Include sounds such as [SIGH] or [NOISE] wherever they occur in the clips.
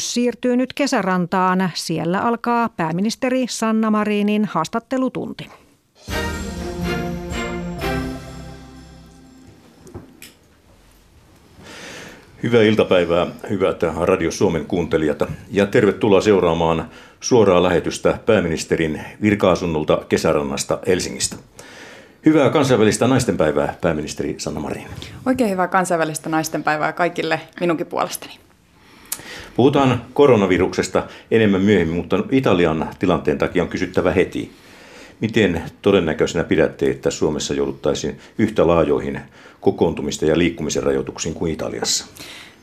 siirtyy nyt kesärantaan. Siellä alkaa pääministeri Sanna Marinin haastattelutunti. Hyvää iltapäivää, hyvät Radio Suomen kuuntelijat, ja tervetuloa seuraamaan suoraa lähetystä pääministerin virka-asunnolta kesärannasta Helsingistä. Hyvää kansainvälistä naistenpäivää, pääministeri Sanna Marin. Oikein hyvää kansainvälistä naistenpäivää kaikille minunkin puolestani. Puhutaan koronaviruksesta enemmän myöhemmin, mutta Italian tilanteen takia on kysyttävä heti. Miten todennäköisenä pidätte, että Suomessa jouduttaisiin yhtä laajoihin kokoontumista ja liikkumisen rajoituksiin kuin Italiassa?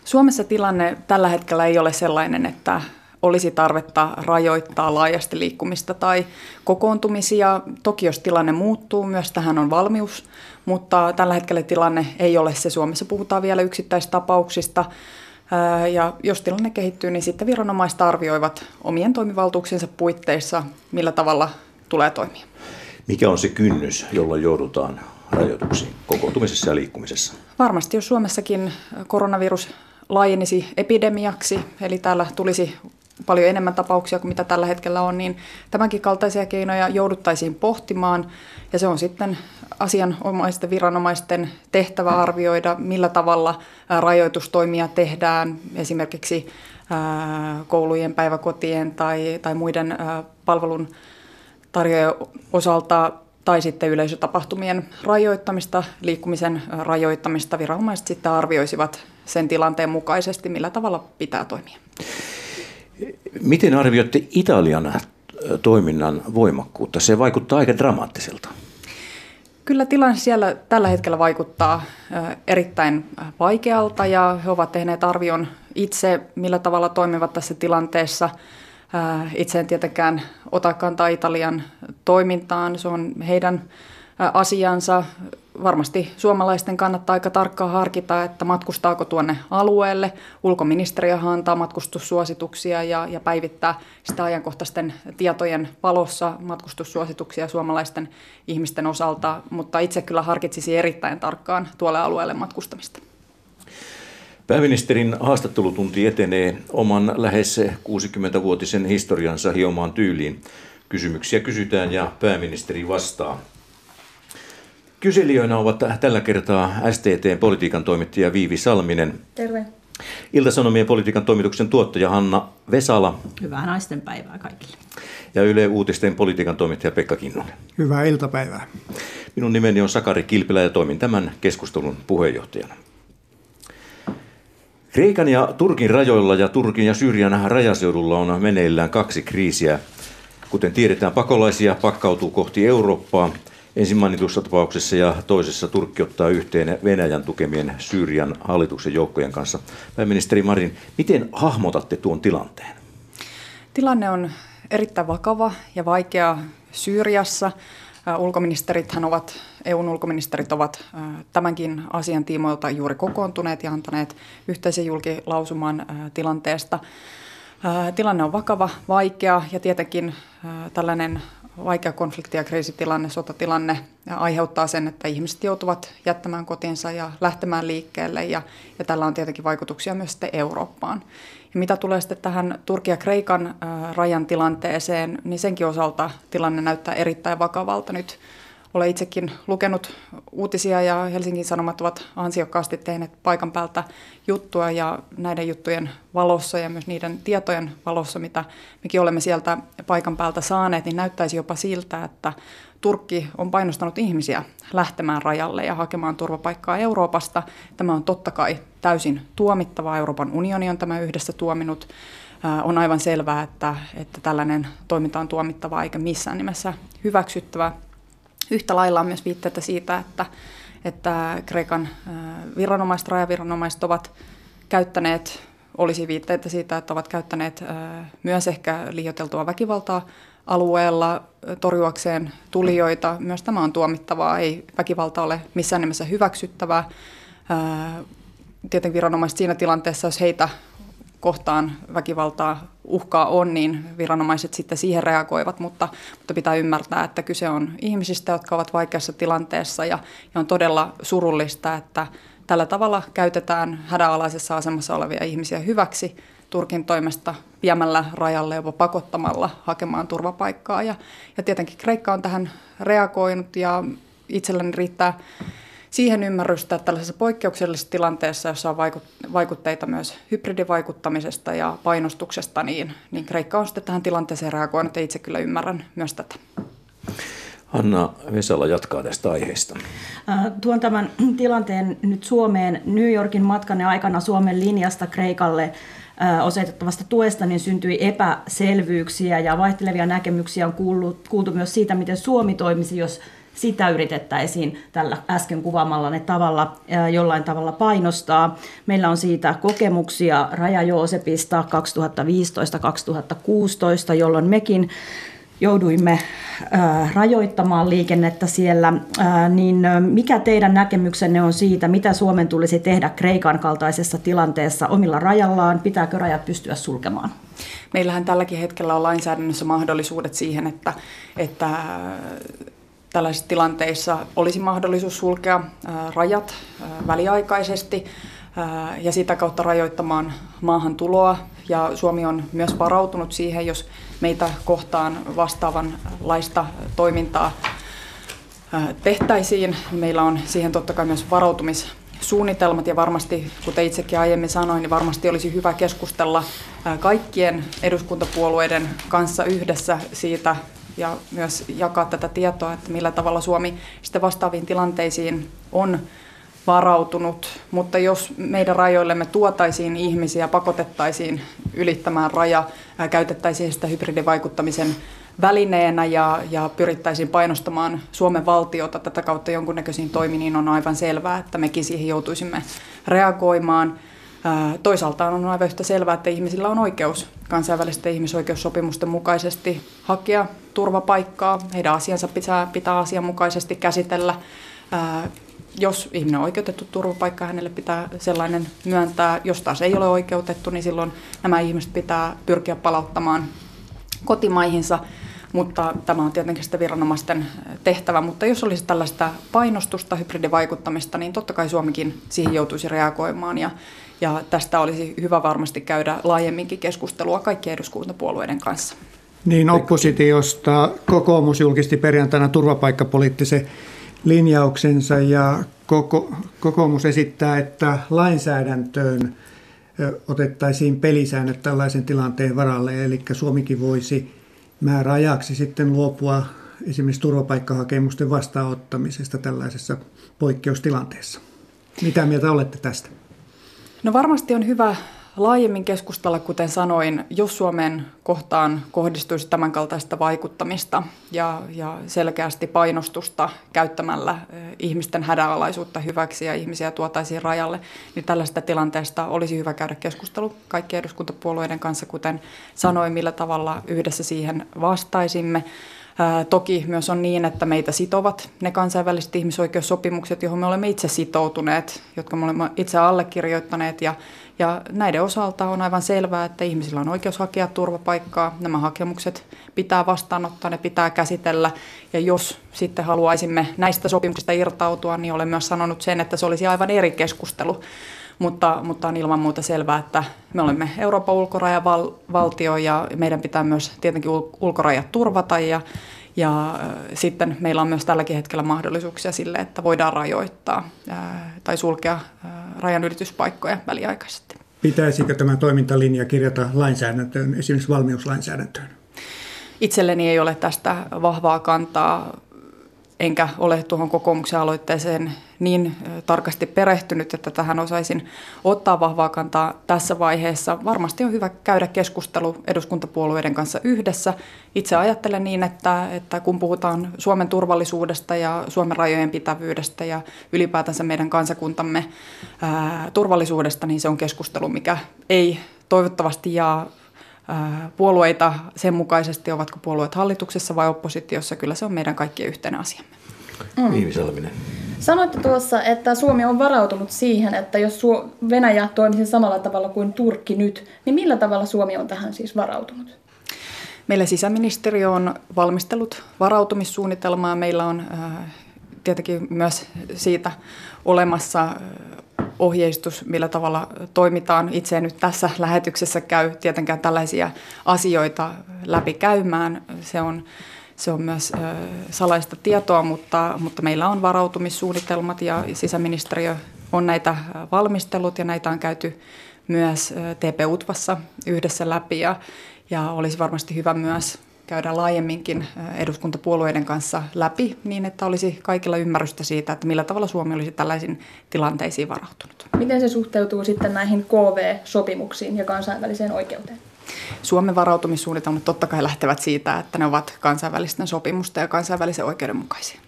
Suomessa tilanne tällä hetkellä ei ole sellainen, että olisi tarvetta rajoittaa laajasti liikkumista tai kokoontumisia. Toki jos tilanne muuttuu, myös tähän on valmius, mutta tällä hetkellä tilanne ei ole se. Suomessa puhutaan vielä yksittäistapauksista. Ja jos tilanne kehittyy, niin sitten viranomaiset arvioivat omien toimivaltuuksiensa puitteissa, millä tavalla tulee toimia. Mikä on se kynnys, jolla joudutaan rajoituksiin kokoontumisessa ja liikkumisessa? Varmasti, jos Suomessakin koronavirus laajenisi epidemiaksi, eli täällä tulisi paljon enemmän tapauksia kuin mitä tällä hetkellä on, niin tämänkin kaltaisia keinoja jouduttaisiin pohtimaan. Ja se on sitten asianomaisten viranomaisten tehtävä arvioida, millä tavalla rajoitustoimia tehdään esimerkiksi koulujen, päiväkotien tai, tai muiden palvelun tarjoajien osalta tai sitten yleisötapahtumien rajoittamista, liikkumisen rajoittamista. Viranomaiset sitten arvioisivat sen tilanteen mukaisesti, millä tavalla pitää toimia. Miten arvioitte Italian toiminnan voimakkuutta? Se vaikuttaa aika dramaattiselta. Kyllä tilanne siellä tällä hetkellä vaikuttaa erittäin vaikealta ja he ovat tehneet arvion itse, millä tavalla toimivat tässä tilanteessa. Itse en tietenkään ota kantaa Italian toimintaan, se on heidän asiansa. Varmasti suomalaisten kannattaa aika tarkkaan harkita, että matkustaako tuonne alueelle. Ulkoministeriö antaa matkustussuosituksia ja, ja päivittää sitä ajankohtaisten tietojen valossa matkustussuosituksia suomalaisten ihmisten osalta, mutta itse kyllä harkitsisi erittäin tarkkaan tuolle alueelle matkustamista. Pääministerin haastattelutunti etenee oman lähes 60-vuotisen historiansa hiomaan tyyliin. Kysymyksiä kysytään ja pääministeri vastaa. Kyselijöinä ovat tällä kertaa STTn politiikan toimittaja Viivi Salminen. Terve. Iltasanomien politiikan toimituksen tuottaja Hanna Vesala. Hyvää naisten päivää kaikille. Ja Yle Uutisten politiikan toimittaja Pekka Kinnunen. Hyvää iltapäivää. Minun nimeni on Sakari Kilpilä ja toimin tämän keskustelun puheenjohtajana. Kreikan ja Turkin rajoilla ja Turkin ja Syyrian rajaseudulla on meneillään kaksi kriisiä. Kuten tiedetään, pakolaisia pakkautuu kohti Eurooppaa – Ensin mainitussa tapauksessa ja toisessa Turkki ottaa yhteen Venäjän tukemien Syyrian hallituksen joukkojen kanssa. Pääministeri Marin, miten hahmotatte tuon tilanteen? Tilanne on erittäin vakava ja vaikea Syyriassa. Ulkoministerithän ovat, EUn ulkoministerit ovat tämänkin asian tiimoilta juuri kokoontuneet ja antaneet yhteisen julkilausuman tilanteesta. Tilanne on vakava, vaikea ja tietenkin tällainen vaikea konflikti- ja kriisitilanne, sotatilanne aiheuttaa sen, että ihmiset joutuvat jättämään kotinsa ja lähtemään liikkeelle ja, ja tällä on tietenkin vaikutuksia myös sitten Eurooppaan. Ja mitä tulee sitten tähän Turkia ja Kreikan rajan tilanteeseen, niin senkin osalta tilanne näyttää erittäin vakavalta nyt olen itsekin lukenut uutisia ja Helsingin Sanomat ovat ansiokkaasti tehneet paikan päältä juttua ja näiden juttujen valossa ja myös niiden tietojen valossa, mitä mekin olemme sieltä paikan päältä saaneet, niin näyttäisi jopa siltä, että Turkki on painostanut ihmisiä lähtemään rajalle ja hakemaan turvapaikkaa Euroopasta. Tämä on totta kai täysin tuomittavaa. Euroopan unioni on tämä yhdessä tuominut. On aivan selvää, että, että tällainen toiminta on tuomittavaa eikä missään nimessä hyväksyttävää. Yhtä lailla on myös viitteitä siitä, että, että Kreikan viranomaiset, rajaviranomaiset ovat käyttäneet, olisi viitteitä siitä, että ovat käyttäneet myös ehkä liioiteltua väkivaltaa alueella torjuakseen tulijoita. Myös tämä on tuomittavaa, ei väkivalta ole missään nimessä hyväksyttävää. Tietenkin viranomaiset siinä tilanteessa, jos heitä kohtaan väkivaltaa uhkaa on, niin viranomaiset sitten siihen reagoivat, mutta, mutta pitää ymmärtää, että kyse on ihmisistä, jotka ovat vaikeassa tilanteessa ja, ja on todella surullista, että tällä tavalla käytetään hädänalaisessa asemassa olevia ihmisiä hyväksi. Turkin toimesta viemällä rajalle jopa pakottamalla hakemaan turvapaikkaa. Ja, ja tietenkin Kreikka on tähän reagoinut ja itselläni riittää siihen ymmärrystä, että tällaisessa poikkeuksellisessa tilanteessa, jossa on vaikutteita myös hybridivaikuttamisesta ja painostuksesta, niin, niin Kreikka on sitten tähän tilanteeseen reagoinut ja itse kyllä ymmärrän myös tätä. Anna Vesala jatkaa tästä aiheesta. Tuon tämän tilanteen nyt Suomeen. New Yorkin matkan aikana Suomen linjasta Kreikalle osoitettavasta tuesta niin syntyi epäselvyyksiä ja vaihtelevia näkemyksiä on kuullut, kuultu myös siitä, miten Suomi toimisi, jos sitä yritettäisiin tällä äsken kuvaamallanne tavalla jollain tavalla painostaa. Meillä on siitä kokemuksia Raja Joosepista 2015-2016, jolloin mekin jouduimme rajoittamaan liikennettä siellä, niin mikä teidän näkemyksenne on siitä, mitä Suomen tulisi tehdä Kreikan kaltaisessa tilanteessa omilla rajallaan? Pitääkö rajat pystyä sulkemaan? Meillähän tälläkin hetkellä on lainsäädännössä mahdollisuudet siihen, että, että tällaisissa tilanteissa olisi mahdollisuus sulkea rajat väliaikaisesti ja sitä kautta rajoittamaan maahantuloa. Ja Suomi on myös varautunut siihen, jos meitä kohtaan vastaavanlaista toimintaa tehtäisiin. Meillä on siihen totta kai myös varautumissuunnitelmat ja varmasti, kuten itsekin aiemmin sanoin, niin varmasti olisi hyvä keskustella kaikkien eduskuntapuolueiden kanssa yhdessä siitä, ja myös jakaa tätä tietoa, että millä tavalla Suomi sitten vastaaviin tilanteisiin on varautunut. Mutta jos meidän rajoillemme tuotaisiin ihmisiä, pakotettaisiin ylittämään raja, käytettäisiin sitä hybridivaikuttamisen välineenä ja, ja pyrittäisiin painostamaan Suomen valtiota tätä kautta jonkunnäköisiin toimiin, niin on aivan selvää, että mekin siihen joutuisimme reagoimaan. Toisaalta on aivan yhtä selvää, että ihmisillä on oikeus kansainvälisten ihmisoikeussopimusten mukaisesti hakea turvapaikkaa. Heidän asiansa pitää, pitää asianmukaisesti käsitellä. Jos ihminen on oikeutettu turvapaikka, hänelle pitää sellainen myöntää. Jos taas ei ole oikeutettu, niin silloin nämä ihmiset pitää pyrkiä palauttamaan kotimaihinsa mutta tämä on tietenkin sitä viranomaisten tehtävä. Mutta jos olisi tällaista painostusta, hybridivaikuttamista, niin totta kai Suomikin siihen joutuisi reagoimaan ja, ja tästä olisi hyvä varmasti käydä laajemminkin keskustelua kaikkien eduskuntapuolueiden kanssa. Niin, oppositiosta kokoomus julkisti perjantaina turvapaikkapoliittisen linjauksensa ja koko, kokoomus esittää, että lainsäädäntöön otettaisiin pelisäännöt tällaisen tilanteen varalle, eli Suomikin voisi määräajaksi sitten luopua esimerkiksi turvapaikkahakemusten vastaanottamisesta tällaisessa poikkeustilanteessa. Mitä mieltä olette tästä? No varmasti on hyvä laajemmin keskustella, kuten sanoin, jos Suomen kohtaan kohdistuisi tämänkaltaista vaikuttamista ja, ja selkeästi painostusta käyttämällä eh, ihmisten hädänalaisuutta hyväksi ja ihmisiä tuotaisiin rajalle, niin tällaista tilanteesta olisi hyvä käydä keskustelu kaikkien eduskuntapuolueiden kanssa, kuten sanoin, millä tavalla yhdessä siihen vastaisimme. Toki myös on niin, että meitä sitovat ne kansainväliset ihmisoikeussopimukset, joihin me olemme itse sitoutuneet, jotka me olemme itse allekirjoittaneet. Ja, ja näiden osalta on aivan selvää, että ihmisillä on oikeus hakea turvapaikkaa. Nämä hakemukset pitää vastaanottaa, ne pitää käsitellä. Ja jos sitten haluaisimme näistä sopimuksista irtautua, niin olen myös sanonut sen, että se olisi aivan eri keskustelu mutta, mutta on ilman muuta selvää, että me olemme Euroopan ulkorajavaltio ja meidän pitää myös tietenkin ulkorajat turvata ja, ja sitten meillä on myös tälläkin hetkellä mahdollisuuksia sille, että voidaan rajoittaa tai sulkea rajanylityspaikkoja väliaikaisesti. Pitäisikö tämä toimintalinja kirjata lainsäädäntöön, esimerkiksi valmiuslainsäädäntöön? Itselleni ei ole tästä vahvaa kantaa enkä ole tuohon kokoomuksen aloitteeseen niin tarkasti perehtynyt, että tähän osaisin ottaa vahvaa kantaa tässä vaiheessa. Varmasti on hyvä käydä keskustelu eduskuntapuolueiden kanssa yhdessä. Itse ajattelen niin, että, että kun puhutaan Suomen turvallisuudesta ja Suomen rajojen pitävyydestä ja ylipäätänsä meidän kansakuntamme ää, turvallisuudesta, niin se on keskustelu, mikä ei toivottavasti jaa puolueita sen mukaisesti, ovatko puolueet hallituksessa vai oppositiossa. Kyllä se on meidän kaikkien yhteinen asiamme. Mm. Sanoitte tuossa, että Suomi on varautunut siihen, että jos Venäjä toimisi samalla tavalla kuin Turkki nyt, niin millä tavalla Suomi on tähän siis varautunut? Meillä sisäministeriö on valmistellut varautumissuunnitelmaa. Meillä on tietenkin myös siitä olemassa ohjeistus, millä tavalla toimitaan. Itse en nyt tässä lähetyksessä käy tietenkään tällaisia asioita läpi käymään. Se on, se on myös salaista tietoa, mutta, mutta meillä on varautumissuunnitelmat ja sisäministeriö on näitä valmistellut ja näitä on käyty myös TP-UTVassa yhdessä läpi ja, ja olisi varmasti hyvä myös käydä laajemminkin eduskuntapuolueiden kanssa läpi niin, että olisi kaikilla ymmärrystä siitä, että millä tavalla Suomi olisi tällaisiin tilanteisiin varautunut. Miten se suhteutuu sitten näihin KV-sopimuksiin ja kansainväliseen oikeuteen? Suomen varautumissuunnitelmat totta kai lähtevät siitä, että ne ovat kansainvälisten sopimusten ja kansainvälisen oikeuden mukaisia.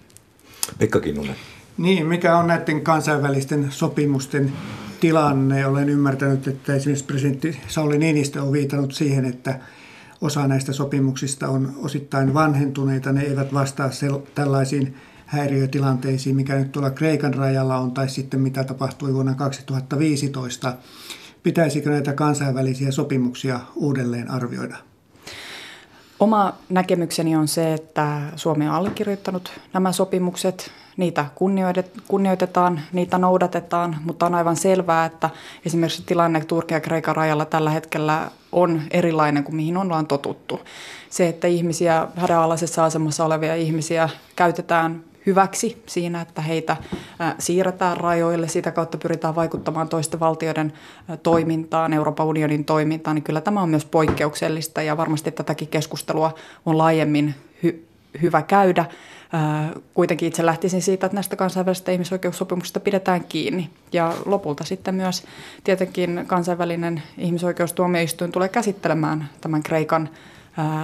Pekka Kinnunen. Niin, mikä on näiden kansainvälisten sopimusten tilanne? Olen ymmärtänyt, että esimerkiksi presidentti Sauli Niinistö on viitannut siihen, että osa näistä sopimuksista on osittain vanhentuneita. Ne eivät vastaa tällaisiin häiriötilanteisiin, mikä nyt tuolla Kreikan rajalla on, tai sitten mitä tapahtui vuonna 2015. Pitäisikö näitä kansainvälisiä sopimuksia uudelleen arvioida? Oma näkemykseni on se, että Suomi on allekirjoittanut nämä sopimukset niitä kunnioitetaan, niitä noudatetaan, mutta on aivan selvää, että esimerkiksi tilanne Turkia ja Kreikan rajalla tällä hetkellä on erilainen kuin mihin ollaan totuttu. Se, että ihmisiä, hädänalaisessa asemassa olevia ihmisiä käytetään hyväksi siinä, että heitä siirretään rajoille, sitä kautta pyritään vaikuttamaan toisten valtioiden toimintaan, Euroopan unionin toimintaan, niin kyllä tämä on myös poikkeuksellista ja varmasti tätäkin keskustelua on laajemmin hy- hyvä käydä. Kuitenkin itse lähtisin siitä, että näistä kansainvälisistä ihmisoikeussopimuksista pidetään kiinni. Ja lopulta sitten myös tietenkin kansainvälinen ihmisoikeustuomioistuin tulee käsittelemään tämän Kreikan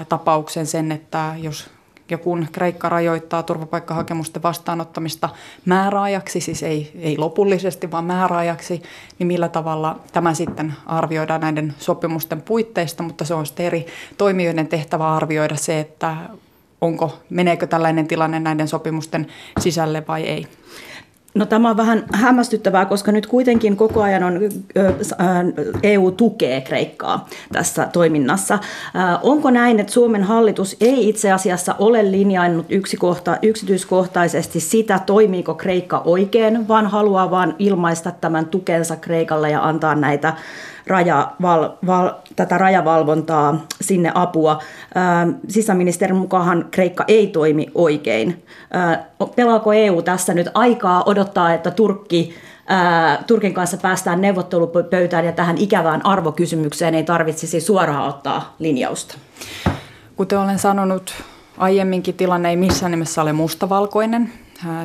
tapauksen sen, että jos ja kun Kreikka rajoittaa turvapaikkahakemusten vastaanottamista määräajaksi, siis ei, ei lopullisesti, vaan määräajaksi, niin millä tavalla tämä sitten arvioidaan näiden sopimusten puitteista, mutta se on sitten eri toimijoiden tehtävä arvioida se, että onko, meneekö tällainen tilanne näiden sopimusten sisälle vai ei. No tämä on vähän hämmästyttävää, koska nyt kuitenkin koko ajan on, EU tukee Kreikkaa tässä toiminnassa. Onko näin, että Suomen hallitus ei itse asiassa ole linjainnut yksikohta, yksityiskohtaisesti sitä, toimiiko Kreikka oikein, vaan haluaa vain ilmaista tämän tukensa Kreikalle ja antaa näitä rajaval, val, tätä rajavalvontaa, sinne apua. Sisäministerin mukaan Kreikka ei toimi oikein. Pelaako EU tässä nyt aikaa odottaa, että Turkki Turkin kanssa päästään neuvottelupöytään ja tähän ikävään arvokysymykseen ei tarvitsisi suoraan ottaa linjausta? Kuten olen sanonut aiemminkin, tilanne ei missään nimessä ole mustavalkoinen.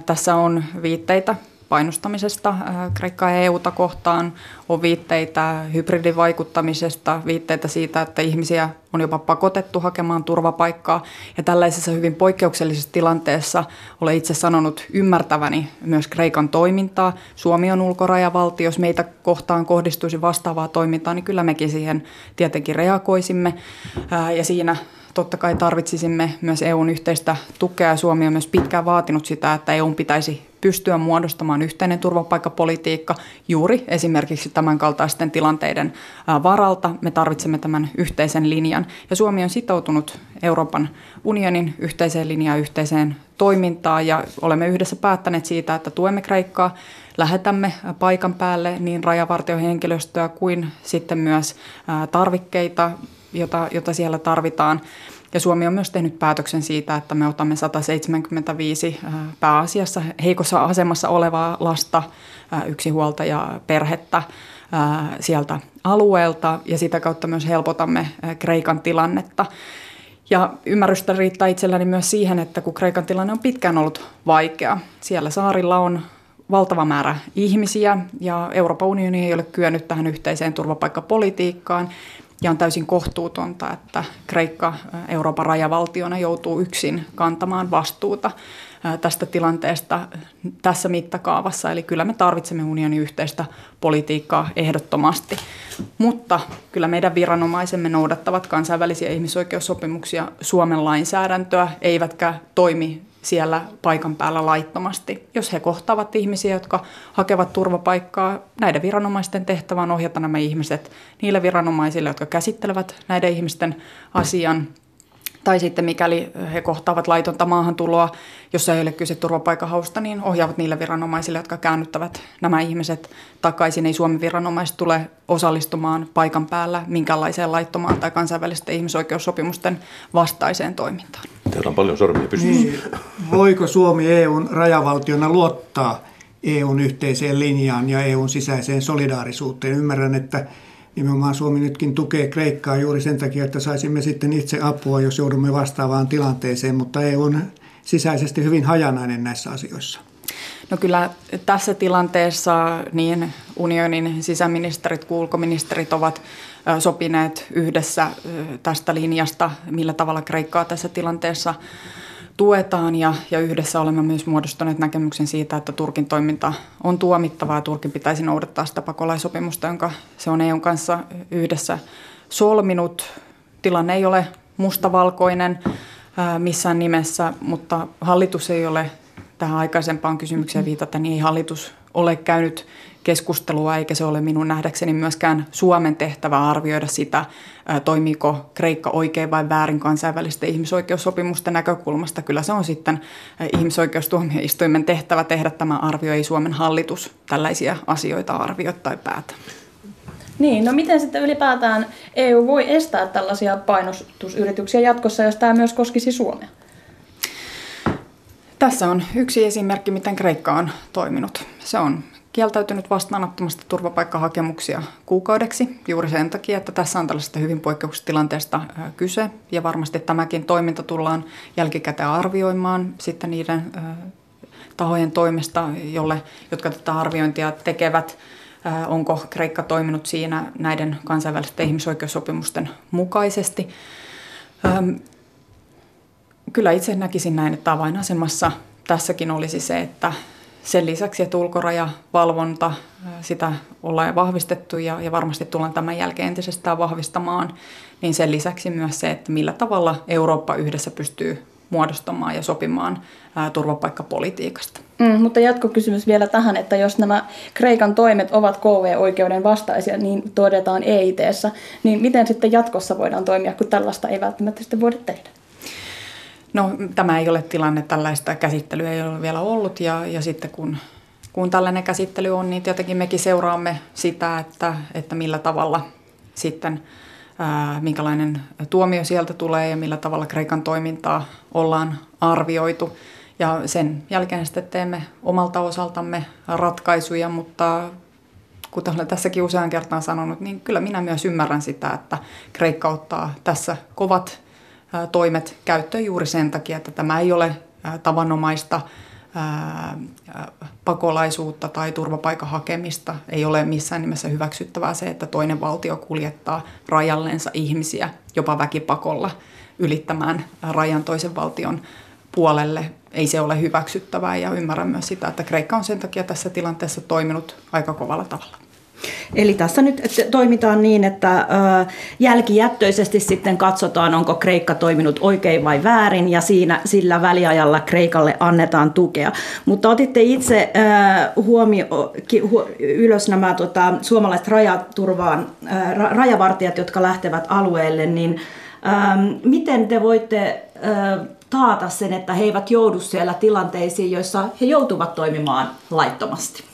Tässä on viitteitä painostamisesta äh, Kreikkaa ja EUta kohtaan, on viitteitä hybridivaikuttamisesta, viitteitä siitä, että ihmisiä on jopa pakotettu hakemaan turvapaikkaa. Ja tällaisessa hyvin poikkeuksellisessa tilanteessa olen itse sanonut ymmärtäväni myös Kreikan toimintaa. Suomi on ulkorajavaltio, jos meitä kohtaan kohdistuisi vastaavaa toimintaa, niin kyllä mekin siihen tietenkin reagoisimme. Äh, ja siinä totta kai tarvitsisimme myös EUn yhteistä tukea. Suomi on myös pitkään vaatinut sitä, että EUn pitäisi pystyä muodostamaan yhteinen turvapaikkapolitiikka juuri esimerkiksi tämänkaltaisten tilanteiden varalta. Me tarvitsemme tämän yhteisen linjan ja Suomi on sitoutunut Euroopan unionin yhteiseen linjaan, yhteiseen toimintaan ja olemme yhdessä päättäneet siitä, että tuemme Kreikkaa, lähetämme paikan päälle niin rajavartiohenkilöstöä kuin sitten myös tarvikkeita, jota, jota siellä tarvitaan. Ja Suomi on myös tehnyt päätöksen siitä, että me otamme 175 äh, pääasiassa heikossa asemassa olevaa lasta, äh, yksinhuoltaja perhettä äh, sieltä alueelta ja sitä kautta myös helpotamme Kreikan tilannetta. Ja ymmärrystä riittää itselläni myös siihen, että kun Kreikan tilanne on pitkään ollut vaikea, siellä saarilla on valtava määrä ihmisiä ja Euroopan unioni ei ole kyennyt tähän yhteiseen turvapaikkapolitiikkaan. Ja on täysin kohtuutonta, että Kreikka Euroopan rajavaltiona joutuu yksin kantamaan vastuuta tästä tilanteesta tässä mittakaavassa. Eli kyllä me tarvitsemme unionin yhteistä politiikkaa ehdottomasti. Mutta kyllä meidän viranomaisemme noudattavat kansainvälisiä ihmisoikeussopimuksia Suomen lainsäädäntöä, eivätkä toimi siellä paikan päällä laittomasti. Jos he kohtaavat ihmisiä, jotka hakevat turvapaikkaa, näiden viranomaisten tehtävä on ohjata nämä ihmiset niille viranomaisille, jotka käsittelevät näiden ihmisten asian tai sitten mikäli he kohtaavat laitonta maahantuloa, jossa ei ole kyse turvapaikanhausta, niin ohjaavat niille viranomaisille, jotka käännyttävät nämä ihmiset takaisin. Ei Suomen viranomaiset tule osallistumaan paikan päällä minkälaiseen laittomaan tai kansainvälisten ihmisoikeussopimusten vastaiseen toimintaan. Täällä on paljon sormia pystyssä. Niin, voiko Suomi EUn rajavaltiona luottaa EUn yhteiseen linjaan ja EUn sisäiseen solidaarisuuteen? Ymmärrän, että Nimenomaan Suomi nytkin tukee Kreikkaa juuri sen takia, että saisimme sitten itse apua, jos joudumme vastaavaan tilanteeseen, mutta EU on sisäisesti hyvin hajanainen näissä asioissa. No kyllä tässä tilanteessa niin unionin sisäministerit kuin ulkoministerit ovat sopineet yhdessä tästä linjasta, millä tavalla Kreikkaa tässä tilanteessa tuetaan ja, ja yhdessä olemme myös muodostaneet näkemyksen siitä, että Turkin toiminta on tuomittavaa ja Turkin pitäisi noudattaa sitä pakolaisopimusta, jonka se on EUn kanssa yhdessä solminut. Tilanne ei ole mustavalkoinen missään nimessä, mutta hallitus ei ole tähän aikaisempaan kysymykseen viitata, niin ei hallitus ole käynyt keskustelua, eikä se ole minun nähdäkseni myöskään Suomen tehtävä arvioida sitä, toimiiko Kreikka oikein vai väärin kansainvälisten ihmisoikeussopimusten näkökulmasta. Kyllä se on sitten ihmisoikeustuomioistuimen tehtävä tehdä tämä arvio, ei Suomen hallitus tällaisia asioita arvioi tai päätä. Niin, no miten sitten ylipäätään EU voi estää tällaisia painostusyrityksiä jatkossa, jos tämä myös koskisi Suomea? Tässä on yksi esimerkki, miten Kreikka on toiminut. Se on kieltäytynyt vastaanottamasta turvapaikkahakemuksia kuukaudeksi juuri sen takia, että tässä on tällaisesta hyvin poikkeuksellisesta tilanteesta kyse. Ja varmasti tämäkin toiminta tullaan jälkikäteen arvioimaan sitten niiden tahojen toimesta, jolle, jotka tätä arviointia tekevät. Onko Kreikka toiminut siinä näiden kansainvälisten ihmisoikeussopimusten mukaisesti? Kyllä itse näkisin näin, että avainasemassa tässäkin olisi se, että sen lisäksi, että ulkorajavalvonta, sitä ollaan vahvistettu ja, ja varmasti tullaan tämän jälkeen entisestään vahvistamaan, niin sen lisäksi myös se, että millä tavalla Eurooppa yhdessä pystyy muodostamaan ja sopimaan ää, turvapaikkapolitiikasta. Mm, mutta jatkokysymys vielä tähän, että jos nämä Kreikan toimet ovat KV-oikeuden vastaisia, niin todetaan eit niin miten sitten jatkossa voidaan toimia, kun tällaista ei välttämättä sitten voida tehdä? No tämä ei ole tilanne, tällaista käsittelyä ei ole vielä ollut ja, ja sitten kun, kun tällainen käsittely on, niin tietenkin mekin seuraamme sitä, että, että millä tavalla sitten ää, minkälainen tuomio sieltä tulee ja millä tavalla Kreikan toimintaa ollaan arvioitu. Ja sen jälkeen sitten teemme omalta osaltamme ratkaisuja, mutta kuten olen tässäkin usean kertaan sanonut, niin kyllä minä myös ymmärrän sitä, että Kreikka ottaa tässä kovat toimet käyttöön juuri sen takia, että tämä ei ole tavanomaista pakolaisuutta tai turvapaikan hakemista. Ei ole missään nimessä hyväksyttävää se, että toinen valtio kuljettaa rajallensa ihmisiä jopa väkipakolla ylittämään rajan toisen valtion puolelle. Ei se ole hyväksyttävää ja ymmärrän myös sitä, että Kreikka on sen takia tässä tilanteessa toiminut aika kovalla tavalla. Eli tässä nyt toimitaan niin, että jälkijättöisesti sitten katsotaan, onko Kreikka toiminut oikein vai väärin, ja siinä sillä väliajalla Kreikalle annetaan tukea. Mutta otitte itse huomio, ylös nämä tota, suomalaiset rajaturvaan, rajavartijat, jotka lähtevät alueelle, niin miten te voitte taata sen, että he eivät joudu siellä tilanteisiin, joissa he joutuvat toimimaan laittomasti?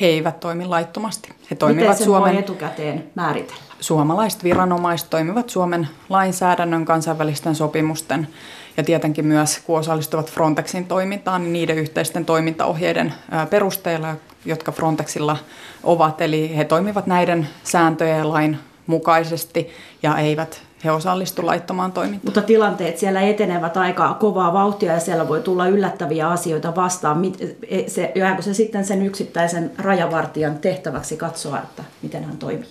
He eivät toimi laittomasti. He toimivat Miten Suomen, voi etukäteen määritellä? Suomalaiset viranomaiset toimivat Suomen lainsäädännön kansainvälisten sopimusten ja tietenkin myös, kun osallistuvat Frontexin toimintaan, niin niiden yhteisten toimintaohjeiden perusteella, jotka Frontexilla ovat. Eli he toimivat näiden sääntöjen ja lain mukaisesti ja eivät he osallistu laittomaan toimintaan. Mutta tilanteet siellä etenevät aika kovaa vauhtia ja siellä voi tulla yllättäviä asioita vastaan. E, se, jääkö se sitten sen yksittäisen rajavartijan tehtäväksi katsoa, että miten hän toimii?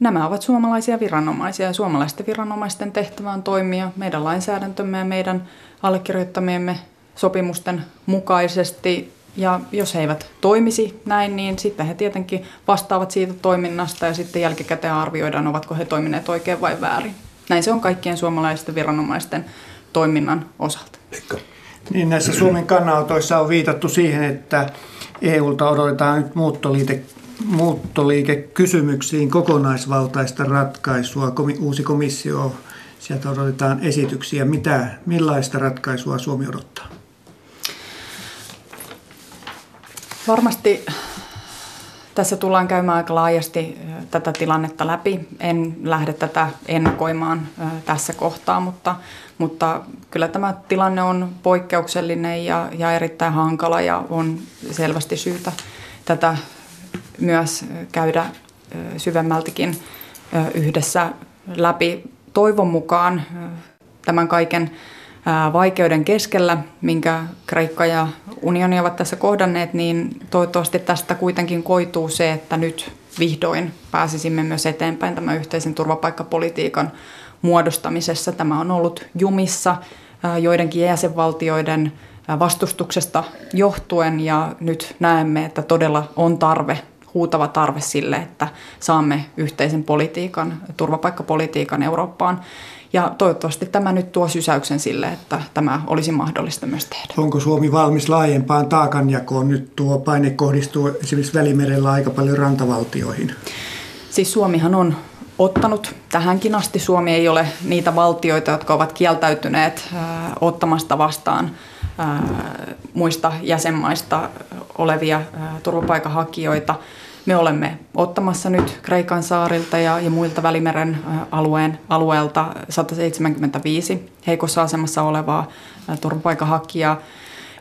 Nämä ovat suomalaisia viranomaisia ja suomalaisten viranomaisten tehtävä on toimia meidän lainsäädäntömme ja meidän allekirjoittamiemme sopimusten mukaisesti ja jos he eivät toimisi näin, niin sitten he tietenkin vastaavat siitä toiminnasta ja sitten jälkikäteen arvioidaan, ovatko he toimineet oikein vai väärin. Näin se on kaikkien suomalaisten viranomaisten toiminnan osalta. Niin näissä Suomen kannanotoissa on viitattu siihen, että EUlta odotetaan nyt muuttoliike, muuttoliikekysymyksiin kokonaisvaltaista ratkaisua. Uusi komissio Sieltä odotetaan esityksiä. Mitä, millaista ratkaisua Suomi odottaa? Varmasti tässä tullaan käymään aika laajasti tätä tilannetta läpi. En lähde tätä ennakoimaan tässä kohtaa, mutta, mutta kyllä tämä tilanne on poikkeuksellinen ja, ja erittäin hankala ja on selvästi syytä tätä myös käydä syvemmältikin yhdessä läpi. Toivon mukaan tämän kaiken vaikeuden keskellä, minkä Kreikka ja unioni ovat tässä kohdanneet, niin toivottavasti tästä kuitenkin koituu se, että nyt vihdoin pääsisimme myös eteenpäin tämän yhteisen turvapaikkapolitiikan muodostamisessa. Tämä on ollut jumissa joidenkin jäsenvaltioiden vastustuksesta johtuen ja nyt näemme, että todella on tarve huutava tarve sille, että saamme yhteisen politiikan, turvapaikkapolitiikan Eurooppaan. Ja toivottavasti tämä nyt tuo sysäyksen sille, että tämä olisi mahdollista myös tehdä. Onko Suomi valmis laajempaan taakanjakoon? Nyt tuo paine kohdistuu esimerkiksi Välimerellä aika paljon rantavaltioihin. Siis Suomihan on ottanut tähänkin asti. Suomi ei ole niitä valtioita, jotka ovat kieltäytyneet ottamasta vastaan muista jäsenmaista olevia turvapaikanhakijoita. Me olemme ottamassa nyt Kreikan saarilta ja, ja muilta Välimeren alueen, alueelta 175 heikossa asemassa olevaa turvapaikanhakijaa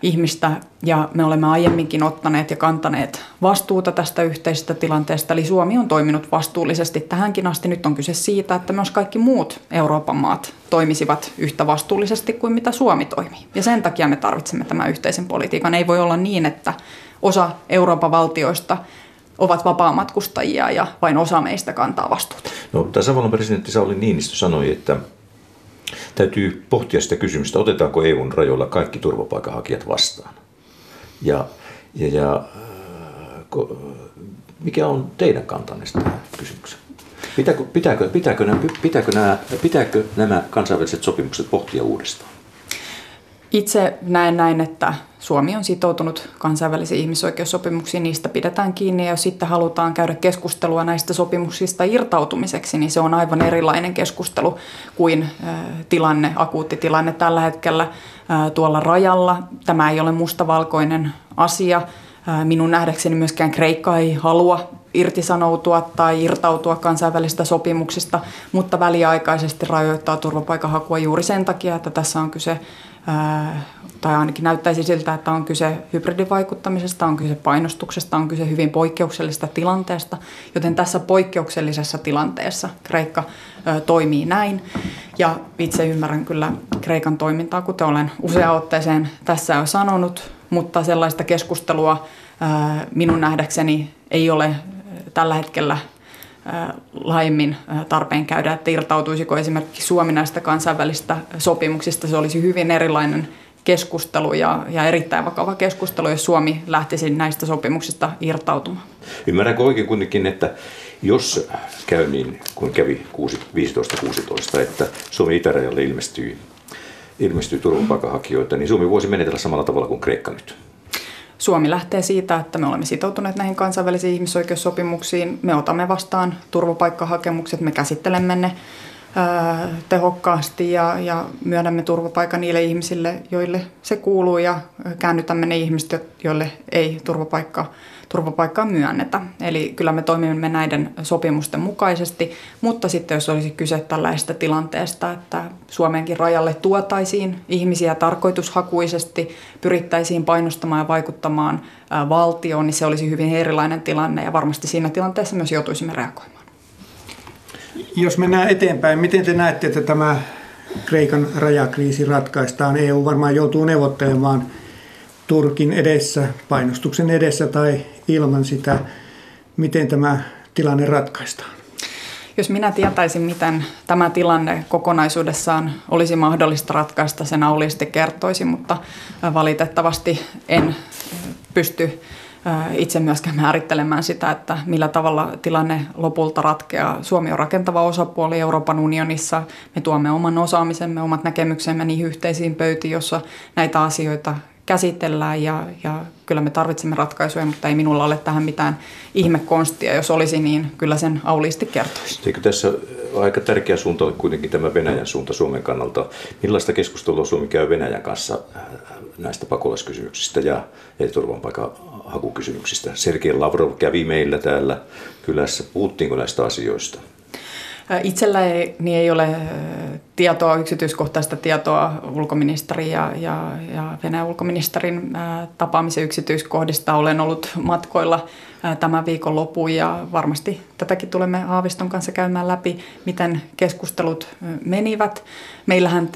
ihmistä ja me olemme aiemminkin ottaneet ja kantaneet vastuuta tästä yhteisestä tilanteesta. Eli Suomi on toiminut vastuullisesti tähänkin asti. Nyt on kyse siitä, että myös kaikki muut Euroopan maat toimisivat yhtä vastuullisesti kuin mitä Suomi toimii. Ja sen takia me tarvitsemme tämän yhteisen politiikan. Ei voi olla niin, että osa Euroopan valtioista ovat vapaamatkustajia ja vain osa meistä kantaa vastuuta. No, tasavallan presidentti Sauli Niinistö sanoi, että täytyy pohtia sitä kysymystä, otetaanko EUn rajoilla kaikki turvapaikanhakijat vastaan. Ja, ja, ja mikä on teidän kantanne tähän kysymykseen? Pitääkö, pitääkö, pitääkö, pitääkö, nämä, pitääkö nämä kansainväliset sopimukset pohtia uudestaan? Itse näen näin, että Suomi on sitoutunut kansainvälisiin ihmisoikeussopimuksiin, niistä pidetään kiinni ja jos sitten halutaan käydä keskustelua näistä sopimuksista irtautumiseksi, niin se on aivan erilainen keskustelu kuin tilanne, akuutti tilanne tällä hetkellä tuolla rajalla. Tämä ei ole mustavalkoinen asia. Minun nähdäkseni myöskään Kreikka ei halua irtisanoutua tai irtautua kansainvälisistä sopimuksista, mutta väliaikaisesti rajoittaa turvapaikanhakua juuri sen takia, että tässä on kyse tai ainakin näyttäisi siltä, että on kyse hybridivaikuttamisesta, on kyse painostuksesta, on kyse hyvin poikkeuksellisesta tilanteesta, joten tässä poikkeuksellisessa tilanteessa Kreikka toimii näin. Ja itse ymmärrän kyllä Kreikan toimintaa, kuten olen useaan otteeseen tässä jo sanonut, mutta sellaista keskustelua minun nähdäkseni ei ole tällä hetkellä laajemmin tarpeen käydä, että irtautuisiko esimerkiksi Suomi näistä kansainvälisistä sopimuksista. Se olisi hyvin erilainen keskustelu ja, ja erittäin vakava keskustelu, jos Suomi lähtisi näistä sopimuksista irtautumaan. Ymmärränkö oikein kuitenkin, että jos käy niin kuin kävi 15-16, että Suomen itärajalle ilmestyy, ilmestyy turvapaikanhakijoita, niin Suomi voisi menetellä samalla tavalla kuin Kreikka nyt? Suomi lähtee siitä, että me olemme sitoutuneet näihin kansainvälisiin ihmisoikeussopimuksiin. Me otamme vastaan turvapaikkahakemukset, me käsittelemme ne tehokkaasti ja, ja myönnämme turvapaikan niille ihmisille, joille se kuuluu ja käännytämme ne ihmiset, joille ei turvapaikka, turvapaikkaa myönnetä. Eli kyllä me toimimme näiden sopimusten mukaisesti, mutta sitten jos olisi kyse tällaista tilanteesta, että Suomenkin rajalle tuotaisiin ihmisiä tarkoitushakuisesti, pyrittäisiin painostamaan ja vaikuttamaan valtioon, niin se olisi hyvin erilainen tilanne ja varmasti siinä tilanteessa myös joutuisimme reagoimaan. Jos mennään eteenpäin, miten te näette, että tämä Kreikan rajakriisi ratkaistaan? EU varmaan joutuu neuvottelemaan Turkin edessä, painostuksen edessä tai ilman sitä. Miten tämä tilanne ratkaistaan? Jos minä tietäisin, miten tämä tilanne kokonaisuudessaan olisi mahdollista ratkaista, sen auliisti kertoisin, mutta valitettavasti en pysty itse myöskään määrittelemään sitä, että millä tavalla tilanne lopulta ratkeaa. Suomi on rakentava osapuoli Euroopan unionissa. Me tuomme oman osaamisemme, omat näkemyksemme niihin yhteisiin pöytiin, jossa näitä asioita käsitellään ja, ja kyllä me tarvitsemme ratkaisuja, mutta ei minulla ole tähän mitään ihmekonstia. Jos olisi, niin kyllä sen auliisti kertoisi. Eikö tässä aika tärkeä suunta ole kuitenkin tämä Venäjän suunta Suomen kannalta? Millaista keskustelua Suomi käy Venäjän kanssa äh, näistä pakolaiskysymyksistä ja turvapaikanhakukysymyksistä? Sergei Lavrov kävi meillä täällä kylässä. Puhuttiinko näistä asioista? Itselläni ei ole tietoa, yksityiskohtaista tietoa ulkoministerin ja, ja, ja Venäjän ulkoministerin tapaamisen yksityiskohdista. Olen ollut matkoilla tämän viikon lopun ja varmasti tätäkin tulemme Haaviston kanssa käymään läpi, miten keskustelut menivät. Meillähän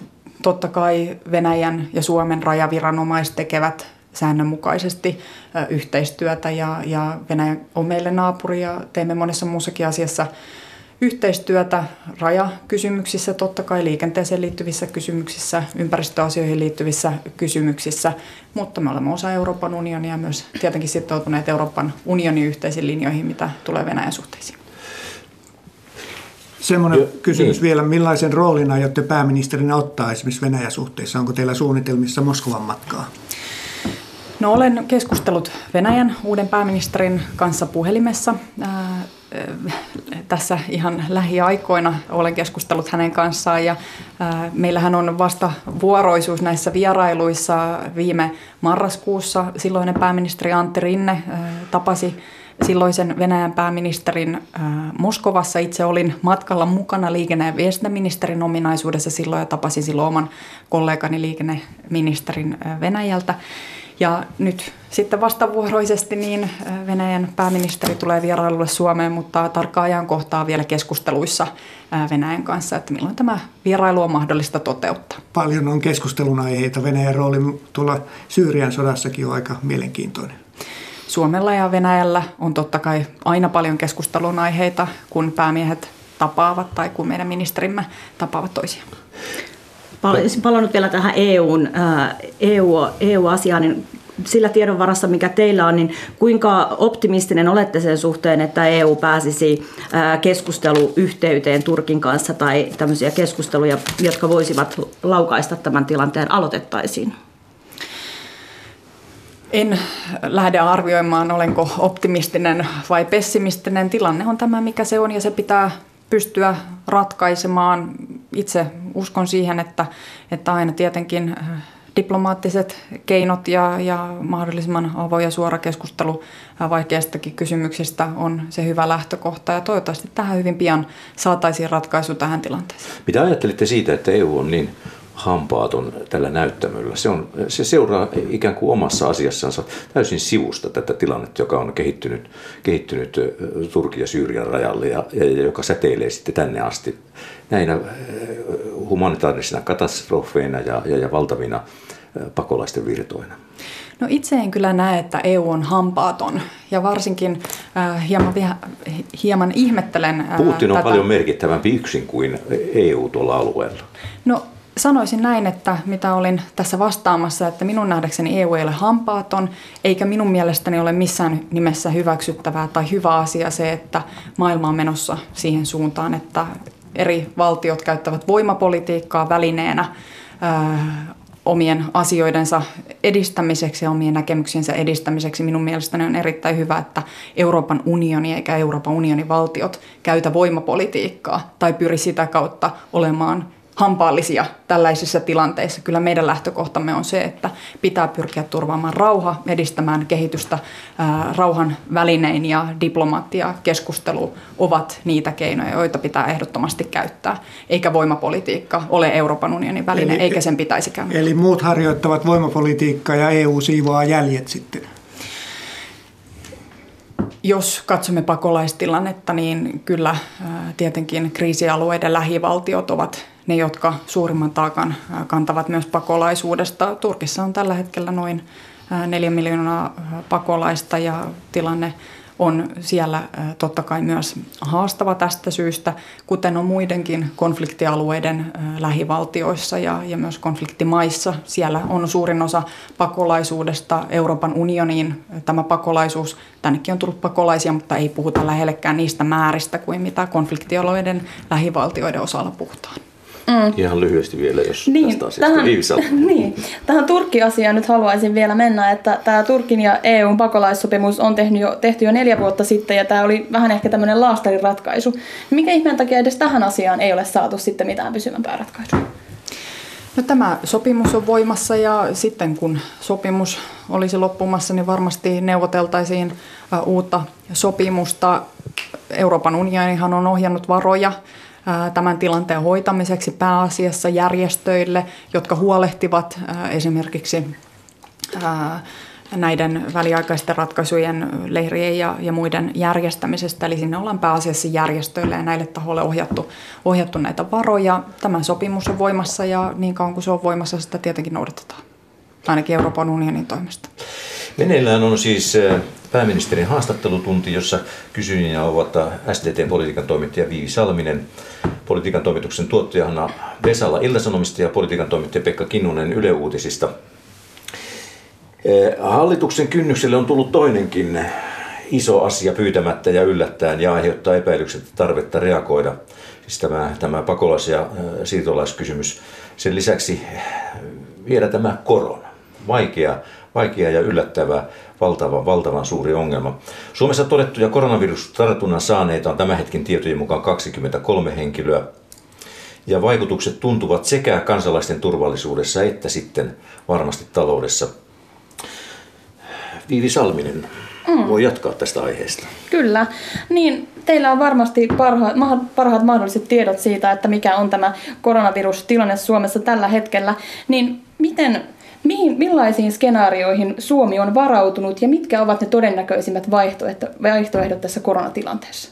totta kai Venäjän ja Suomen rajaviranomaiset tekevät säännönmukaisesti yhteistyötä ja, ja Venäjä on meille naapuri ja teemme monessa muussakin asiassa yhteistyötä rajakysymyksissä, totta kai liikenteeseen liittyvissä kysymyksissä, ympäristöasioihin liittyvissä kysymyksissä, mutta me olemme osa Euroopan unionia ja myös tietenkin sitoutuneet Euroopan unionin yhteisiin linjoihin, mitä tulee Venäjän suhteisiin. Semmoinen jo, kysymys niin. vielä, millaisen roolin aiotte pääministerinä ottaa esimerkiksi Venäjän suhteissa? Onko teillä suunnitelmissa Moskovan matkaa? No olen keskustellut Venäjän uuden pääministerin kanssa puhelimessa tässä ihan lähiaikoina olen keskustellut hänen kanssaan ja meillähän on vasta vuoroisuus näissä vierailuissa viime marraskuussa. Silloinen pääministeri Antti Rinne tapasi silloisen Venäjän pääministerin Moskovassa. Itse olin matkalla mukana liikenne- ja viestintäministerin ominaisuudessa silloin ja tapasin silloin oman kollegani liikenneministerin Venäjältä. Ja nyt sitten vastavuoroisesti niin Venäjän pääministeri tulee vierailulle Suomeen, mutta tarkkaa ajankohtaa vielä keskusteluissa Venäjän kanssa, että milloin tämä vierailu on mahdollista toteuttaa. Paljon on keskustelun aiheita. Venäjän rooli tuolla Syyrian sodassakin on aika mielenkiintoinen. Suomella ja Venäjällä on totta kai aina paljon keskustelun aiheita, kun päämiehet tapaavat tai kun meidän ministerimme tapaavat toisiaan. Palannut vielä tähän EUn, EU, EU-asiaan, niin sillä tiedon varassa, mikä teillä on, niin kuinka optimistinen olette sen suhteen, että EU pääsisi keskusteluyhteyteen Turkin kanssa tai tämmöisiä keskusteluja, jotka voisivat laukaista tämän tilanteen, aloitettaisiin? En lähde arvioimaan, olenko optimistinen vai pessimistinen. Tilanne on tämä, mikä se on, ja se pitää pystyä ratkaisemaan. Itse uskon siihen, että, että aina tietenkin diplomaattiset keinot ja, ja mahdollisimman avoin ja suora keskustelu vaikeistakin kysymyksistä on se hyvä lähtökohta. Ja toivottavasti tähän hyvin pian saataisiin ratkaisu tähän tilanteeseen. Mitä ajattelitte siitä, että EU on niin hampaaton tällä näyttämöllä. Se, on, se seuraa ikään kuin omassa asiassansa täysin sivusta tätä tilannetta, joka on kehittynyt, kehittynyt Turkin ja Syyrian rajalle ja, ja, ja joka säteilee sitten tänne asti näinä humanitaarisina katastrofeina ja, ja, ja valtavina pakolaisten virtoina. No itse en kyllä näe, että EU on hampaaton ja varsinkin äh, hieman, hieman ihmettelen äh, Putin on tätä. paljon merkittävämpi yksin kuin EU tuolla alueella. No sanoisin näin, että mitä olin tässä vastaamassa, että minun nähdäkseni EU ei ole hampaaton, eikä minun mielestäni ole missään nimessä hyväksyttävää tai hyvä asia se, että maailma on menossa siihen suuntaan, että eri valtiot käyttävät voimapolitiikkaa välineenä omien asioidensa edistämiseksi ja omien näkemyksiensä edistämiseksi. Minun mielestäni on erittäin hyvä, että Euroopan unioni eikä Euroopan unionin valtiot käytä voimapolitiikkaa tai pyri sitä kautta olemaan hampaallisia tällaisissa tilanteissa. Kyllä meidän lähtökohtamme on se, että pitää pyrkiä turvaamaan rauha, edistämään kehitystä. Ää, rauhan välinein ja diplomaattia, keskustelu ovat niitä keinoja, joita pitää ehdottomasti käyttää. Eikä voimapolitiikka ole Euroopan unionin väline, eli, eikä sen pitäisikään. Eli muut harjoittavat voimapolitiikkaa ja EU siivoaa jäljet sitten? Jos katsomme pakolaistilannetta, niin kyllä tietenkin kriisialueiden lähivaltiot ovat ne, jotka suurimman taakan kantavat myös pakolaisuudesta. Turkissa on tällä hetkellä noin neljä miljoonaa pakolaista ja tilanne on siellä totta kai myös haastava tästä syystä, kuten on muidenkin konfliktialueiden lähivaltioissa ja, ja myös konfliktimaissa. Siellä on suurin osa pakolaisuudesta Euroopan unioniin. Tämä pakolaisuus, tännekin on tullut pakolaisia, mutta ei puhuta lähellekään niistä määristä kuin mitä konfliktialueiden lähivaltioiden osalla puhutaan. Mm. Ihan lyhyesti vielä, jos niin, tästä asiasta tähän, [LAUGHS] niin, tähän Turkki-asiaan nyt haluaisin vielä mennä, että tämä Turkin ja EUn pakolaissopimus on tehty jo, tehty jo neljä vuotta sitten ja tämä oli vähän ehkä tämmöinen laastariratkaisu. Mikä ihmeen takia edes tähän asiaan ei ole saatu sitten mitään pysyvämpää ratkaisua? No, tämä sopimus on voimassa ja sitten kun sopimus olisi loppumassa, niin varmasti neuvoteltaisiin uutta sopimusta. Euroopan unionihan on ohjannut varoja tämän tilanteen hoitamiseksi pääasiassa järjestöille, jotka huolehtivat esimerkiksi näiden väliaikaisten ratkaisujen leirien ja, ja muiden järjestämisestä. Eli sinne ollaan pääasiassa järjestöille ja näille tahoille ohjattu, ohjattu näitä varoja. Tämä sopimus on voimassa ja niin kauan kuin se on voimassa, sitä tietenkin noudatetaan, ainakin Euroopan unionin toimesta. Meneillään on siis pääministerin haastattelutunti, jossa kysyjiä ovat STT-politiikan toimittaja Viivi Salminen, politiikan toimituksen tuottaja Hanna Vesala Iltasanomista ja politiikan toimittaja Pekka Kinnunen Yle Uutisista. Hallituksen kynnykselle on tullut toinenkin iso asia pyytämättä ja yllättäen ja aiheuttaa epäilykset tarvetta reagoida. Siis tämä, tämä pakolais- ja siirtolaiskysymys. Sen lisäksi vielä tämä korona. Vaikea, vaikea ja yllättävä, valtava, valtavan suuri ongelma. Suomessa todettuja koronavirustartunnan saaneita on tämän hetken tietojen mukaan 23 henkilöä. Ja vaikutukset tuntuvat sekä kansalaisten turvallisuudessa että sitten varmasti taloudessa. Viivi Salminen mm. voi jatkaa tästä aiheesta. Kyllä. Niin, teillä on varmasti parhaat, parhaat mahdolliset tiedot siitä, että mikä on tämä koronavirustilanne Suomessa tällä hetkellä. Niin miten Mihin, millaisiin skenaarioihin Suomi on varautunut ja mitkä ovat ne todennäköisimmät vaihtoehdot, vaihtoehdot tässä koronatilanteessa?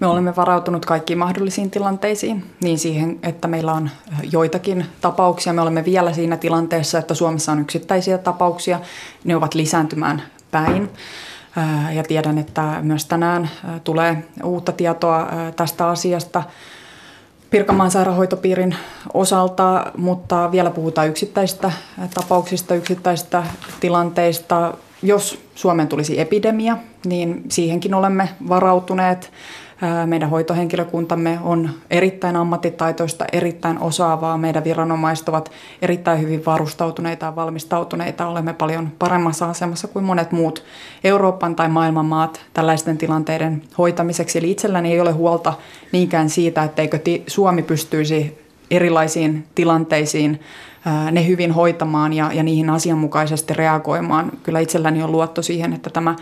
Me olemme varautunut kaikkiin mahdollisiin tilanteisiin, niin siihen, että meillä on joitakin tapauksia. Me olemme vielä siinä tilanteessa, että Suomessa on yksittäisiä tapauksia. Ne ovat lisääntymään päin. Ja tiedän, että myös tänään tulee uutta tietoa tästä asiasta. Pirkanmaan sairaanhoitopiirin osalta, mutta vielä puhutaan yksittäisistä tapauksista, yksittäisistä tilanteista. Jos Suomeen tulisi epidemia, niin siihenkin olemme varautuneet. Meidän hoitohenkilökuntamme on erittäin ammattitaitoista, erittäin osaavaa. Meidän viranomaiset ovat erittäin hyvin varustautuneita ja valmistautuneita. Olemme paljon paremmassa asemassa kuin monet muut Euroopan tai maailman maat tällaisten tilanteiden hoitamiseksi. Eli itselläni ei ole huolta niinkään siitä, etteikö Suomi pystyisi erilaisiin tilanteisiin ne hyvin hoitamaan ja, ja niihin asianmukaisesti reagoimaan. Kyllä itselläni on luotto siihen, että tämä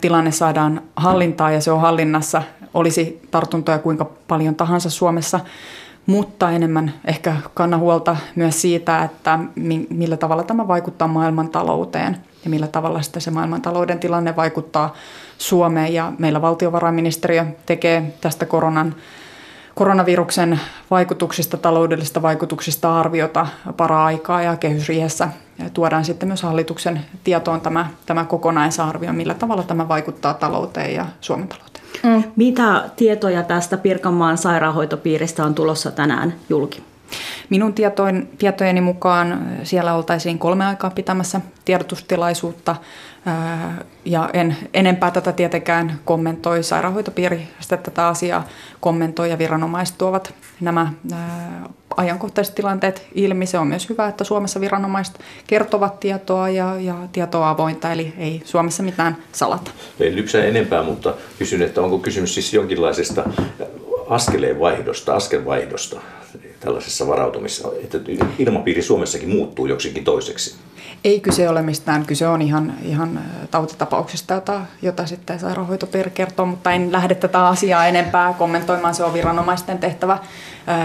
tilanne saadaan hallintaan ja se on hallinnassa, olisi tartuntoja kuinka paljon tahansa Suomessa, mutta enemmän ehkä kanna huolta myös siitä, että millä tavalla tämä vaikuttaa maailmantalouteen ja millä tavalla sitten se maailmantalouden tilanne vaikuttaa Suomeen. Ja meillä valtiovarainministeriö tekee tästä koronan koronaviruksen vaikutuksista, taloudellisista vaikutuksista arviota para-aikaa ja kehysriihessä tuodaan sitten myös hallituksen tietoon tämä, tämä kokonaisarvio, millä tavalla tämä vaikuttaa talouteen ja Suomen talouteen. Mm. Mitä tietoja tästä Pirkanmaan sairaanhoitopiiristä on tulossa tänään julki? Minun tietoin, tietojeni mukaan siellä oltaisiin kolme aikaa pitämässä tiedotustilaisuutta ja en enempää tätä tietenkään kommentoi. Sairaanhoitopiiri tätä asiaa kommentoi ja viranomaiset tuovat nämä ajankohtaiset tilanteet ilmi. Se on myös hyvä, että Suomessa viranomaiset kertovat tietoa ja, ja tietoa avointa, eli ei Suomessa mitään salata. Ei lypsää enempää, mutta kysyn, että onko kysymys siis jonkinlaisesta askeleen vaihdosta, askelvaihdosta tällaisessa varautumissa, että ilmapiiri Suomessakin muuttuu joksikin toiseksi? Ei kyse ole mistään, kyse on ihan, ihan tautitapauksesta, jota, jota sitten sairaanhoitopiiri kertoo, mutta en lähde tätä asiaa enempää kommentoimaan, se on viranomaisten tehtävä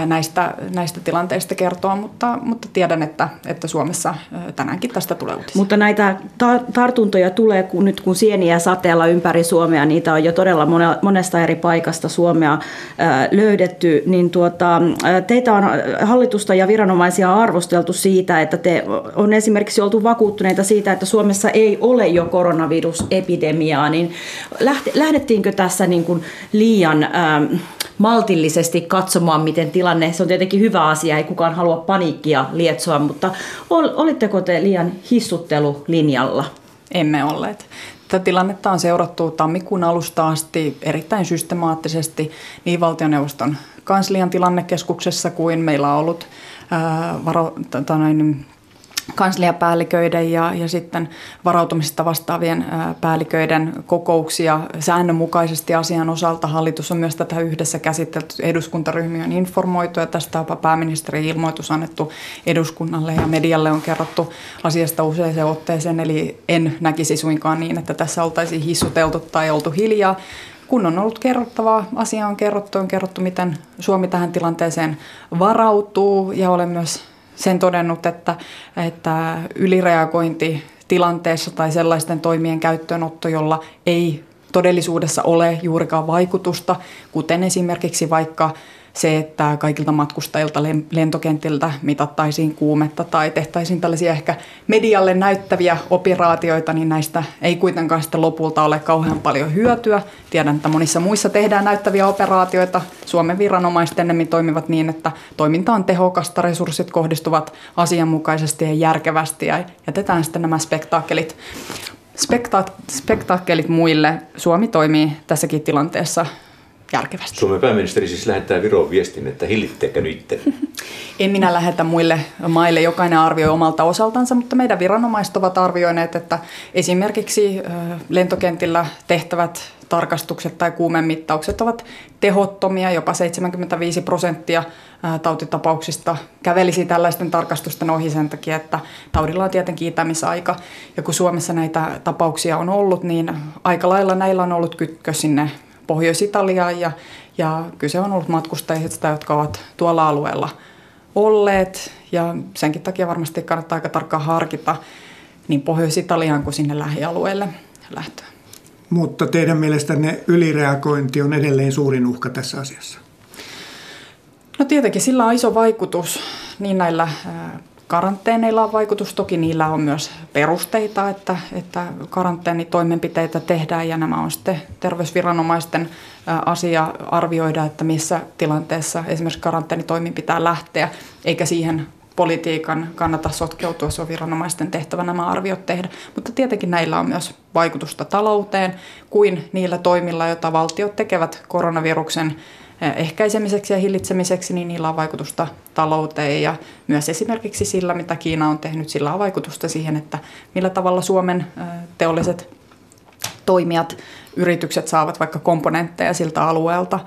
näistä, näistä tilanteista kertoa, mutta, mutta tiedän, että, että Suomessa tänäänkin tästä tulee uutisia. Mutta näitä ta- tartuntoja tulee kun, nyt kun sieniä sateella ympäri Suomea, niitä on jo todella monesta eri paikasta Suomea löydetty, niin tuota, teitä on hallitusta ja viranomaisia arvosteltu siitä, että te on esimerkiksi oltu vakuuttuneita siitä, että Suomessa ei ole jo koronavirusepidemiaa, niin lähdettiinkö tässä niin kuin liian ähm, maltillisesti katsomaan, miten tilanne, se on tietenkin hyvä asia, ei kukaan halua paniikkia lietsoa, mutta olitteko te liian hissuttelulinjalla? Emme olleet. Tätä tilannetta on seurattu tammikuun alusta asti erittäin systemaattisesti niin valtioneuvoston kanslian tilannekeskuksessa kuin meillä on ollut ää, varo, tota noin, kansliapäälliköiden ja, ja sitten varautumisesta vastaavien päälliköiden kokouksia säännönmukaisesti asian osalta. Hallitus on myös tätä yhdessä käsitelty. Eduskuntaryhmiä on informoitu ja tästä on pääministerin ilmoitus annettu eduskunnalle ja medialle on kerrottu asiasta useaseen otteeseen. Eli en näkisi suinkaan niin, että tässä oltaisiin hissuteltu tai oltu hiljaa kun on ollut kerrottavaa, asia on kerrottu, on kerrottu, miten Suomi tähän tilanteeseen varautuu ja olen myös sen todennut, että, että ylireagointi tilanteessa tai sellaisten toimien käyttöönotto, jolla ei todellisuudessa ole juurikaan vaikutusta, kuten esimerkiksi vaikka se, että kaikilta matkustajilta lentokentiltä mitattaisiin kuumetta tai tehtäisiin tällaisia ehkä medialle näyttäviä operaatioita, niin näistä ei kuitenkaan sitten lopulta ole kauhean paljon hyötyä. Tiedän, että monissa muissa tehdään näyttäviä operaatioita. Suomen viranomaiset ennemmin toimivat niin, että toiminta on tehokasta, resurssit kohdistuvat asianmukaisesti ja järkevästi ja jätetään sitten nämä spektaakkelit spekta- spektaakkelit muille. Suomi toimii tässäkin tilanteessa järkevästi. Suomen pääministeri siis lähettää Viroon viestin, että hillittekö nyt? [LAUGHS] en minä lähetä muille maille, jokainen arvioi omalta osaltansa, mutta meidän viranomaiset ovat arvioineet, että esimerkiksi lentokentillä tehtävät tarkastukset tai kuumemittaukset ovat tehottomia. Jopa 75 prosenttia tautitapauksista kävelisi tällaisten tarkastusten ohi sen takia, että taudilla on tietenkin itämisaika. Ja kun Suomessa näitä tapauksia on ollut, niin aika lailla näillä on ollut kytkö sinne Pohjois-Italiaan ja, ja kyse on ollut matkustajista, jotka ovat tuolla alueella olleet ja senkin takia varmasti kannattaa aika tarkkaan harkita niin Pohjois-Italiaan kuin sinne lähialueelle lähtöä. Mutta teidän mielestänne ylireagointi on edelleen suurin uhka tässä asiassa? No tietenkin sillä on iso vaikutus niin näillä karanteeneilla on vaikutus. Toki niillä on myös perusteita, että, että karanteenitoimenpiteitä tehdään ja nämä on sitten terveysviranomaisten asia arvioida, että missä tilanteessa esimerkiksi karanteenitoimin pitää lähteä, eikä siihen politiikan kannata sotkeutua, se on viranomaisten tehtävä nämä arviot tehdä. Mutta tietenkin näillä on myös vaikutusta talouteen kuin niillä toimilla, joita valtiot tekevät koronaviruksen ehkäisemiseksi ja hillitsemiseksi, niin niillä on vaikutusta talouteen ja myös esimerkiksi sillä, mitä Kiina on tehnyt, sillä on vaikutusta siihen, että millä tavalla Suomen teolliset toimijat, yritykset saavat vaikka komponentteja siltä alueelta,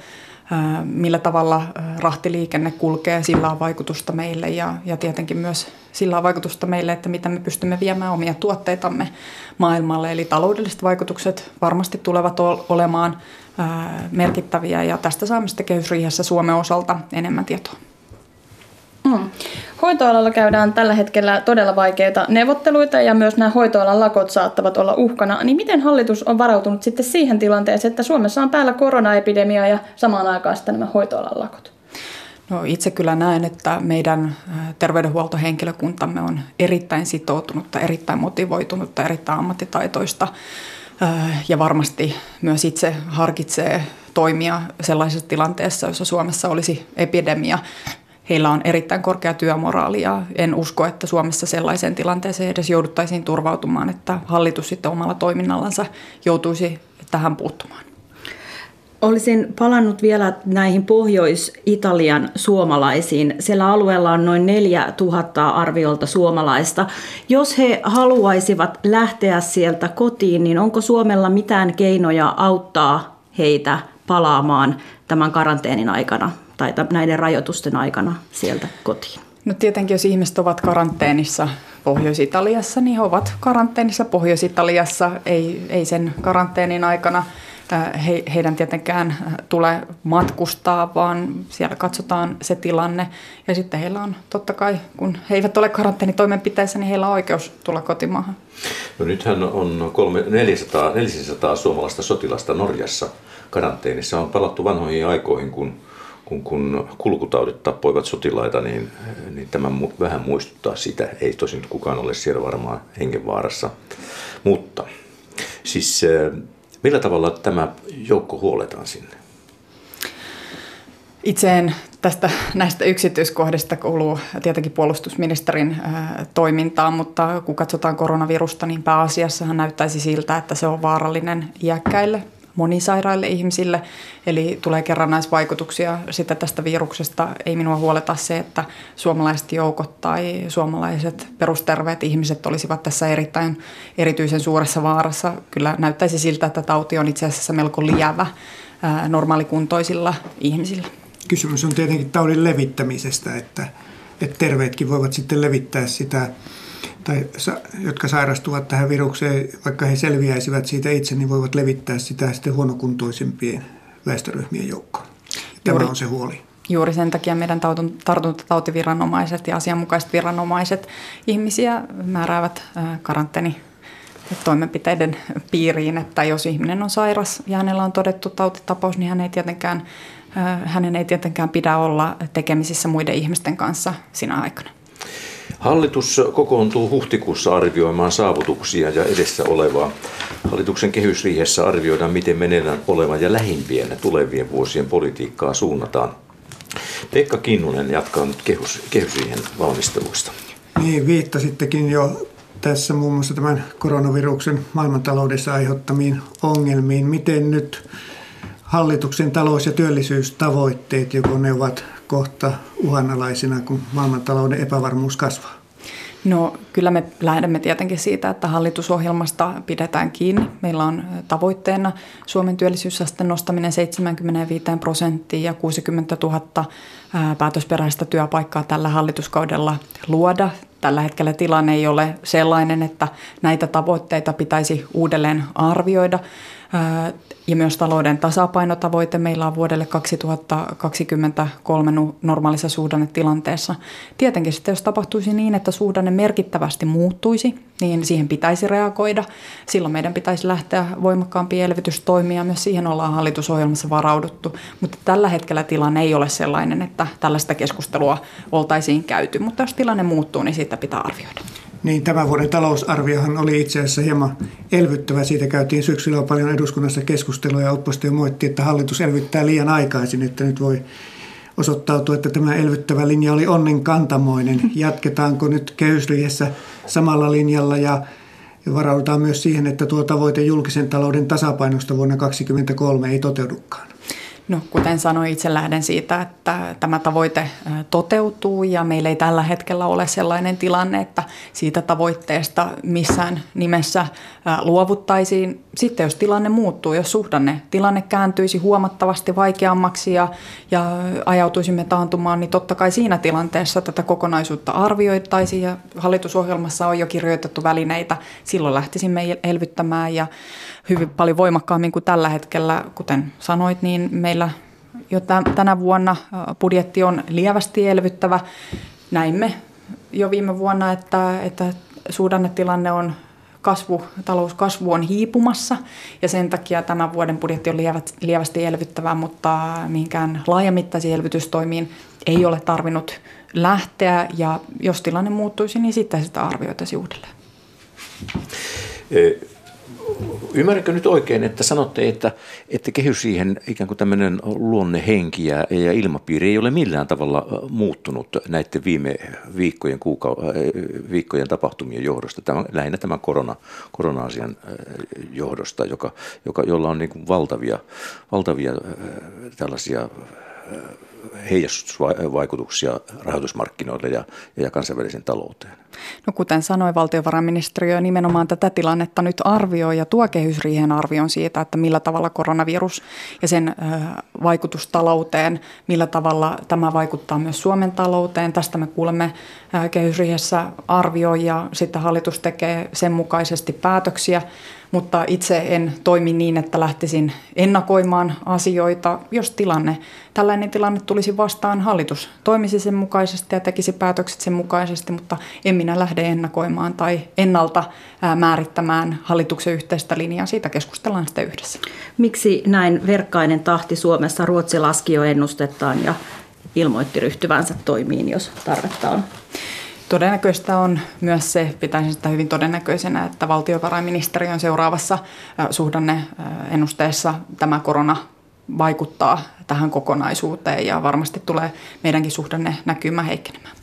millä tavalla rahtiliikenne kulkee, sillä on vaikutusta meille ja, ja tietenkin myös sillä on vaikutusta meille, että miten me pystymme viemään omia tuotteitamme maailmalle. Eli taloudelliset vaikutukset varmasti tulevat olemaan merkittäviä ja tästä saamme sitten kehysriihessä Suomen osalta enemmän tietoa. Mm. Hoitoalalla käydään tällä hetkellä todella vaikeita neuvotteluita ja myös nämä hoitoalan lakot saattavat olla uhkana. Niin miten hallitus on varautunut sitten siihen tilanteeseen, että Suomessa on päällä koronaepidemia ja samaan aikaan sitten nämä hoitoalan lakot? No, itse kyllä näen, että meidän terveydenhuoltohenkilökuntamme on erittäin sitoutunutta, erittäin motivoitunutta, erittäin ammattitaitoista ja varmasti myös itse harkitsee toimia sellaisessa tilanteessa, jossa Suomessa olisi epidemia. Heillä on erittäin korkea työmoraali ja en usko, että Suomessa sellaiseen tilanteeseen edes jouduttaisiin turvautumaan, että hallitus sitten omalla toiminnallansa joutuisi tähän puuttumaan. Olisin palannut vielä näihin Pohjois-Italian suomalaisiin. Siellä alueella on noin 4000 arviolta suomalaista. Jos he haluaisivat lähteä sieltä kotiin, niin onko Suomella mitään keinoja auttaa heitä palaamaan tämän karanteenin aikana tai näiden rajoitusten aikana sieltä kotiin? No tietenkin, jos ihmiset ovat karanteenissa Pohjois-Italiassa, niin he ovat karanteenissa Pohjois-Italiassa, ei, ei sen karanteenin aikana – he, heidän tietenkään tule matkustaa, vaan siellä katsotaan se tilanne. Ja sitten heillä on totta kai, kun he eivät ole karanteenitoimenpiteissä, niin heillä on oikeus tulla kotimaahan. No nythän on kolme, 400, 400 suomalaista sotilasta Norjassa karanteenissa. On palattu vanhoihin aikoihin, kun, kun, kun kulkutaudit tappoivat sotilaita, niin, niin tämä vähän muistuttaa sitä. Ei tosin kukaan ole siellä varmaan hengenvaarassa. Mutta siis Millä tavalla tämä joukko huoletaan sinne? Itse en tästä näistä yksityiskohdista kuuluu tietenkin puolustusministerin toimintaan, mutta kun katsotaan koronavirusta, niin pääasiassahan näyttäisi siltä, että se on vaarallinen iäkkäille monisairaille ihmisille, eli tulee kerrannaisvaikutuksia sitä tästä viruksesta. Ei minua huoleta se, että suomalaiset joukot tai suomalaiset perusterveet ihmiset olisivat tässä erittäin erityisen suuressa vaarassa. Kyllä näyttäisi siltä, että tauti on itse asiassa melko lievä normaalikuntoisilla ihmisillä. Kysymys on tietenkin taudin levittämisestä, että, että terveetkin voivat sitten levittää sitä tai jotka sairastuvat tähän virukseen, vaikka he selviäisivät siitä itse, niin voivat levittää sitä sitten huonokuntoisimpien väestöryhmien joukkoon. Tämä Juuri. on se huoli. Juuri sen takia meidän tartuntatautiviranomaiset ja asianmukaiset viranomaiset ihmisiä määräävät karanteeni toimenpiteiden piiriin, että jos ihminen on sairas ja hänellä on todettu tautitapaus, niin hän ei tietenkään, hänen ei tietenkään pidä olla tekemisissä muiden ihmisten kanssa sinä aikana. Hallitus kokoontuu huhtikuussa arvioimaan saavutuksia ja edessä olevaa. Hallituksen kehysriihessä arvioidaan, miten meneillään olevan ja lähimpien tulevien vuosien politiikkaa suunnataan. Pekka Kinnunen jatkaa nyt kehys, kehysriihen valmisteluista. Niin, viittasittekin jo tässä muun muassa tämän koronaviruksen maailmantaloudessa aiheuttamiin ongelmiin. Miten nyt hallituksen talous- ja työllisyystavoitteet, joko ne ovat kohta uhanalaisina, kun maailmantalouden epävarmuus kasvaa? No kyllä me lähdemme tietenkin siitä, että hallitusohjelmasta pidetään kiinni. Meillä on tavoitteena Suomen työllisyysasteen nostaminen 75 prosenttiin ja 60 000 päätösperäistä työpaikkaa tällä hallituskaudella luoda. Tällä hetkellä tilanne ei ole sellainen, että näitä tavoitteita pitäisi uudelleen arvioida ja myös talouden tasapainotavoite meillä on vuodelle 2023 normaalissa suhdannetilanteessa. Tietenkin sitten, jos tapahtuisi niin, että suhdanne merkittävästi muuttuisi, niin siihen pitäisi reagoida. Silloin meidän pitäisi lähteä voimakkaampiin elvytystoimia. Myös siihen ollaan hallitusohjelmassa varauduttu. Mutta tällä hetkellä tilanne ei ole sellainen, että tällaista keskustelua oltaisiin käyty. Mutta jos tilanne muuttuu, niin siitä pitää arvioida. Niin tämän vuoden talousarviohan oli itse asiassa hieman elvyttävä. Siitä käytiin syksyllä paljon eduskunnassa keskustelua ja oppositio moitti, että hallitus elvyttää liian aikaisin, että nyt voi osoittautua, että tämä elvyttävä linja oli onnen kantamoinen. [LAUGHS] Jatketaanko nyt kehysriihessä samalla linjalla ja varaudutaan myös siihen, että tuo tavoite julkisen talouden tasapainosta vuonna 2023 ei toteudukaan? No, kuten sanoin, itse lähden siitä, että tämä tavoite toteutuu ja meillä ei tällä hetkellä ole sellainen tilanne, että siitä tavoitteesta missään nimessä luovuttaisiin. Sitten jos tilanne muuttuu, jos suhdanne tilanne kääntyisi huomattavasti vaikeammaksi ja, ja ajautuisimme taantumaan, niin totta kai siinä tilanteessa tätä kokonaisuutta arvioittaisiin ja hallitusohjelmassa on jo kirjoitettu välineitä. Silloin lähtisimme elvyttämään ja hyvin paljon voimakkaammin kuin tällä hetkellä. Kuten sanoit, niin meillä jo tänä vuonna budjetti on lievästi elvyttävä. Näimme jo viime vuonna, että, että suhdannetilanne on kasvu, talouskasvu on hiipumassa ja sen takia tämän vuoden budjetti on lievästi elvyttävä, mutta mihinkään laajamittaisiin elvytystoimiin ei ole tarvinnut lähteä ja jos tilanne muuttuisi, niin sitten sitä arvioitaisiin uudelleen. Ymmärränkö nyt oikein, että sanotte, että, että kehysriihen ikään kuin tämmöinen luonnehenki ja, ja ilmapiiri ei ole millään tavalla muuttunut näiden viime viikkojen, kuukau- viikkojen tapahtumien johdosta, tämän, lähinnä tämän korona, korona-asian johdosta, joka, joka, jolla on niin kuin valtavia, valtavia tällaisia heijastusvaikutuksia rahoitusmarkkinoille ja, ja kansainväliseen talouteen? No kuten sanoin, valtiovarainministeriö nimenomaan tätä tilannetta nyt arvioi ja tuo kehysriihen arvion siitä, että millä tavalla koronavirus ja sen vaikutus talouteen, millä tavalla tämä vaikuttaa myös Suomen talouteen. Tästä me kuulemme kehysriihessä arvioi ja sitten hallitus tekee sen mukaisesti päätöksiä mutta itse en toimi niin, että lähtisin ennakoimaan asioita. Jos tilanne, tällainen tilanne tulisi vastaan, hallitus toimisi sen mukaisesti ja tekisi päätökset sen mukaisesti, mutta en minä lähde ennakoimaan tai ennalta määrittämään hallituksen yhteistä linjaa. Siitä keskustellaan sitten yhdessä. Miksi näin verkkainen tahti Suomessa? Ruotsi laski jo ennustettaan ja ilmoitti ryhtyvänsä toimiin, jos tarvetta on. Todennäköistä on myös se, pitäisin sitä hyvin todennäköisenä, että valtiovarainministeriön seuraavassa suhdanneennusteessa tämä korona vaikuttaa tähän kokonaisuuteen ja varmasti tulee meidänkin suhdanne näkymä heikkenemään.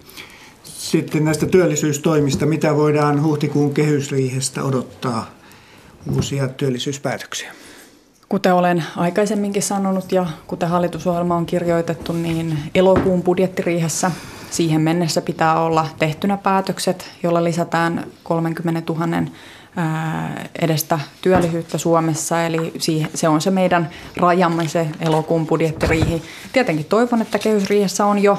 Sitten näistä työllisyystoimista, mitä voidaan huhtikuun kehysriihestä odottaa uusia työllisyyspäätöksiä? Kuten olen aikaisemminkin sanonut ja kuten hallitusohjelma on kirjoitettu, niin elokuun budjettiriihessä siihen mennessä pitää olla tehtynä päätökset, jolla lisätään 30 000 edestä työllisyyttä Suomessa, eli se on se meidän rajamme, se elokuun budjettiriihi. Tietenkin toivon, että kehysriihessä on jo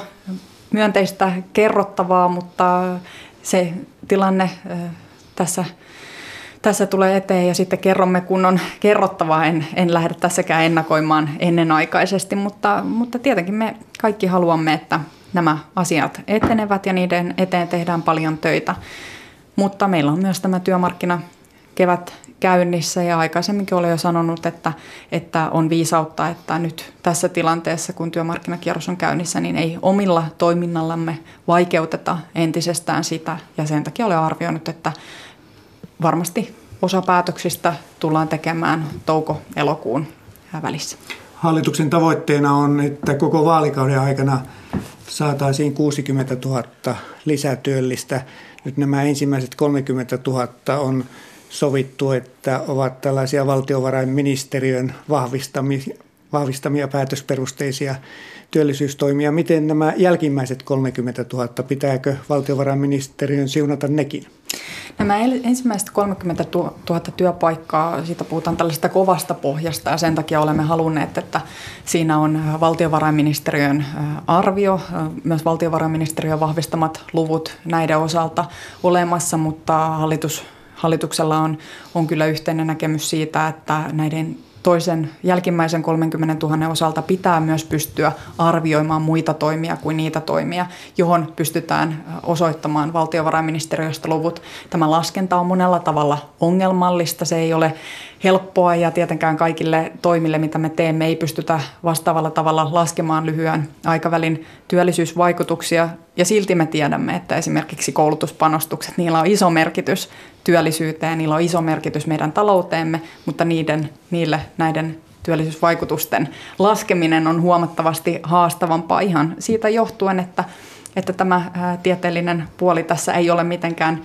myönteistä kerrottavaa, mutta se tilanne tässä tässä tulee eteen ja sitten kerromme, kun on kerrottavaa. En, en lähde tässäkään ennakoimaan ennenaikaisesti, mutta, mutta tietenkin me kaikki haluamme, että nämä asiat etenevät ja niiden eteen tehdään paljon töitä. Mutta meillä on myös tämä työmarkkina kevät käynnissä ja aikaisemminkin olen jo sanonut, että, että on viisautta, että nyt tässä tilanteessa, kun työmarkkinakierros on käynnissä, niin ei omilla toiminnallamme vaikeuteta entisestään sitä ja sen takia olen arvioinut, että varmasti osa päätöksistä tullaan tekemään touko-elokuun välissä. Hallituksen tavoitteena on, että koko vaalikauden aikana saataisiin 60 000 lisätyöllistä. Nyt nämä ensimmäiset 30 000 on sovittu, että ovat tällaisia valtiovarainministeriön vahvistamia, vahvistamia päätösperusteisia työllisyystoimia. Miten nämä jälkimmäiset 30 000, pitääkö valtiovarainministeriön siunata nekin? Nämä ensimmäiset 30 000 työpaikkaa, siitä puhutaan tällaista kovasta pohjasta ja sen takia olemme halunneet, että siinä on valtiovarainministeriön arvio, myös valtiovarainministeriön vahvistamat luvut näiden osalta olemassa, mutta hallitus, hallituksella on, on kyllä yhteinen näkemys siitä, että näiden toisen jälkimmäisen 30 000 osalta pitää myös pystyä arvioimaan muita toimia kuin niitä toimia, johon pystytään osoittamaan valtiovarainministeriöstä luvut. Tämä laskenta on monella tavalla ongelmallista, se ei ole helppoa ja tietenkään kaikille toimille, mitä me teemme, ei pystytä vastaavalla tavalla laskemaan lyhyen aikavälin työllisyysvaikutuksia. Ja silti me tiedämme, että esimerkiksi koulutuspanostukset, niillä on iso merkitys työllisyyteen, niillä on iso merkitys meidän talouteemme, mutta niiden, niille näiden työllisyysvaikutusten laskeminen on huomattavasti haastavampaa ihan siitä johtuen, että että tämä tieteellinen puoli tässä ei ole mitenkään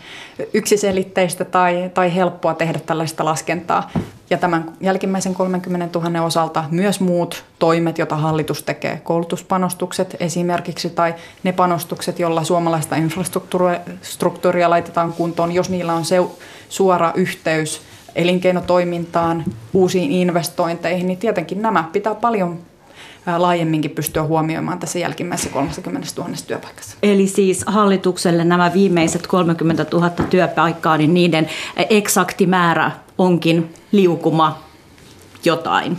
yksiselitteistä tai, tai helppoa tehdä tällaista laskentaa. Ja tämän jälkimmäisen 30 000 osalta myös muut toimet, joita hallitus tekee, koulutuspanostukset esimerkiksi tai ne panostukset, joilla suomalaista infrastruktuuria laitetaan kuntoon, jos niillä on se suora yhteys elinkeinotoimintaan, uusiin investointeihin, niin tietenkin nämä pitää paljon laajemminkin pystyä huomioimaan tässä jälkimmäisessä 30 000 työpaikassa. Eli siis hallitukselle nämä viimeiset 30 000 työpaikkaa, niin niiden eksakti määrä onkin liukuma jotain?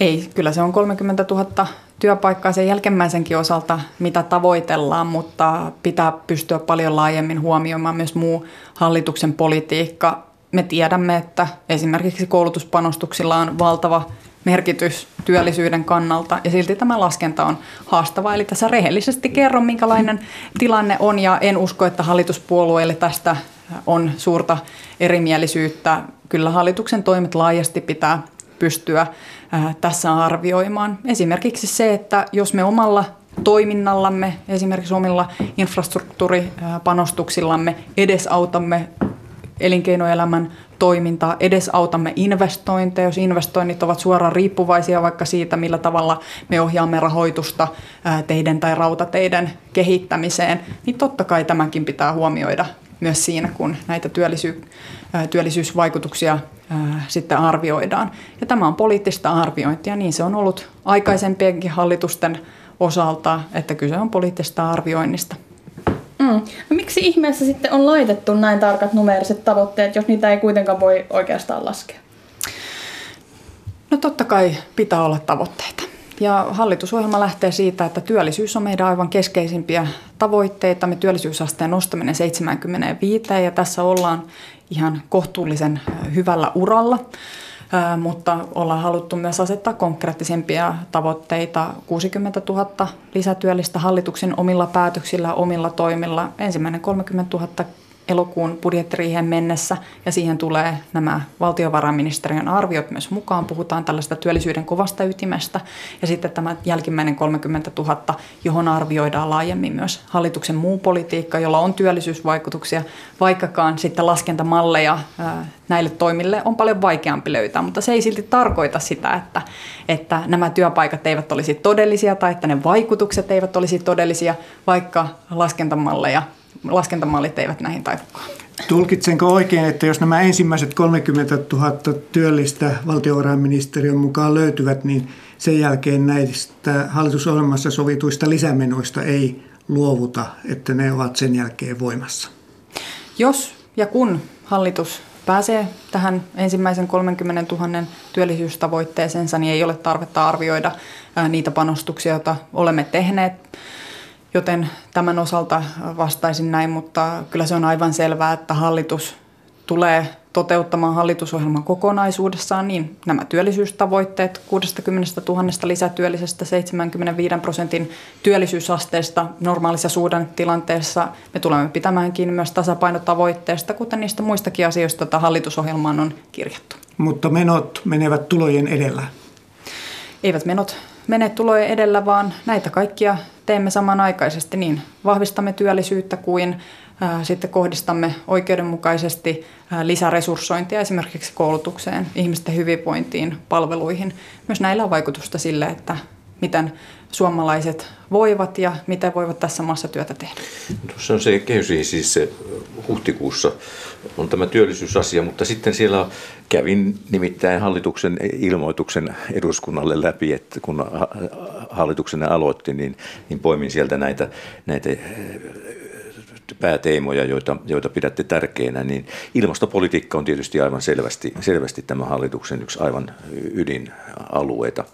Ei, kyllä se on 30 000 työpaikkaa sen jälkimmäisenkin osalta, mitä tavoitellaan, mutta pitää pystyä paljon laajemmin huomioimaan myös muu hallituksen politiikka. Me tiedämme, että esimerkiksi koulutuspanostuksilla on valtava merkitys työllisyyden kannalta ja silti tämä laskenta on haastava. Eli tässä rehellisesti kerron, minkälainen tilanne on ja en usko, että hallituspuolueille tästä on suurta erimielisyyttä. Kyllä hallituksen toimet laajasti pitää pystyä tässä arvioimaan. Esimerkiksi se, että jos me omalla toiminnallamme, esimerkiksi omilla infrastruktuuripanostuksillamme edesautamme elinkeinoelämän toimintaa, edesautamme investointeja, jos investoinnit ovat suoraan riippuvaisia vaikka siitä, millä tavalla me ohjaamme rahoitusta teiden tai rautateiden kehittämiseen, niin totta kai tämäkin pitää huomioida myös siinä, kun näitä työllisyys, työllisyysvaikutuksia sitten arvioidaan. Ja tämä on poliittista arviointia, niin se on ollut aikaisempienkin hallitusten osalta, että kyse on poliittisesta arvioinnista. Mm. No miksi ihmeessä sitten on laitettu näin tarkat numeeriset tavoitteet, jos niitä ei kuitenkaan voi oikeastaan laskea? No totta kai pitää olla tavoitteita. Ja hallitusohjelma lähtee siitä, että työllisyys on meidän aivan keskeisimpiä tavoitteita. Me työllisyysasteen nostaminen 75 ja tässä ollaan ihan kohtuullisen hyvällä uralla mutta ollaan haluttu myös asettaa konkreettisempia tavoitteita. 60 000 lisätyöllistä hallituksen omilla päätöksillä, omilla toimilla. Ensimmäinen 30 000 elokuun budjettiriihen mennessä. Ja siihen tulee nämä valtiovarainministeriön arviot myös mukaan. Puhutaan tällaista työllisyyden kovasta ytimestä. Ja sitten tämä jälkimmäinen 30 000, johon arvioidaan laajemmin myös hallituksen muu politiikka, jolla on työllisyysvaikutuksia, vaikkakaan sitten laskentamalleja näille toimille on paljon vaikeampi löytää, mutta se ei silti tarkoita sitä, että, että nämä työpaikat eivät olisi todellisia tai että ne vaikutukset eivät olisi todellisia, vaikka laskentamalleja laskentamallit eivät näihin taivukaan. Tulkitsenko oikein, että jos nämä ensimmäiset 30 000 työllistä valtiovarainministeriön mukaan löytyvät, niin sen jälkeen näistä hallitusohjelmassa sovituista lisämenoista ei luovuta, että ne ovat sen jälkeen voimassa? Jos ja kun hallitus pääsee tähän ensimmäisen 30 000 työllisyystavoitteeseensa, niin ei ole tarvetta arvioida niitä panostuksia, joita olemme tehneet joten tämän osalta vastaisin näin, mutta kyllä se on aivan selvää, että hallitus tulee toteuttamaan hallitusohjelman kokonaisuudessaan, niin nämä työllisyystavoitteet 60 000 lisätyöllisestä 75 prosentin työllisyysasteesta normaalissa suhdannetilanteessa. Me tulemme pitämään kiinni myös tasapainotavoitteesta, kuten niistä muistakin asioista, joita hallitusohjelmaan on kirjattu. Mutta menot menevät tulojen edellä. Eivät menot mene tulojen edellä, vaan näitä kaikkia teemme samanaikaisesti niin vahvistamme työllisyyttä kuin sitten kohdistamme oikeudenmukaisesti lisäresurssointia esimerkiksi koulutukseen, ihmisten hyvinvointiin, palveluihin. Myös näillä on vaikutusta sille, että miten suomalaiset voivat ja miten voivat tässä maassa työtä tehdä. Tuossa on se kehysriihi siis se huhtikuussa on tämä työllisyysasia, mutta sitten siellä kävin nimittäin hallituksen ilmoituksen eduskunnalle läpi, että kun hallituksen aloitti, niin, niin poimin sieltä näitä, näitä pääteemoja, joita, joita pidätte tärkeinä, niin ilmastopolitiikka on tietysti aivan selvästi, selvästi tämän hallituksen yksi aivan ydinalueita.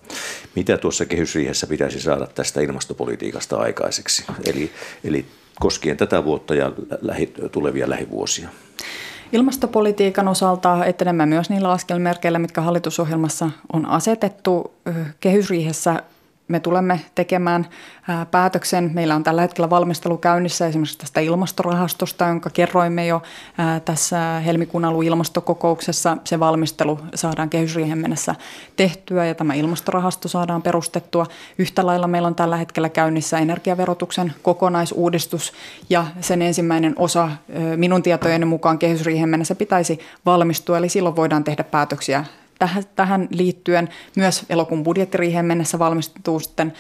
Mitä tuossa kehysriihessä pitäisi saada tästä ilmastopolitiikasta aikaiseksi, eli, eli koskien tätä vuotta ja lähi, tulevia lähivuosia? Ilmastopolitiikan osalta etenemme myös niillä askelmerkeillä, mitkä hallitusohjelmassa on asetettu. Kehysriihessä me tulemme tekemään päätöksen. Meillä on tällä hetkellä valmistelu käynnissä esimerkiksi tästä ilmastorahastosta, jonka kerroimme jo tässä helmikuun alun ilmastokokouksessa. Se valmistelu saadaan kehysriihen mennessä tehtyä ja tämä ilmastorahasto saadaan perustettua. Yhtä lailla meillä on tällä hetkellä käynnissä energiaverotuksen kokonaisuudistus ja sen ensimmäinen osa minun tietojeni mukaan kehysriihen mennessä pitäisi valmistua, eli silloin voidaan tehdä päätöksiä tähän liittyen myös elokuun budjettiriiheen mennessä valmistuu sitten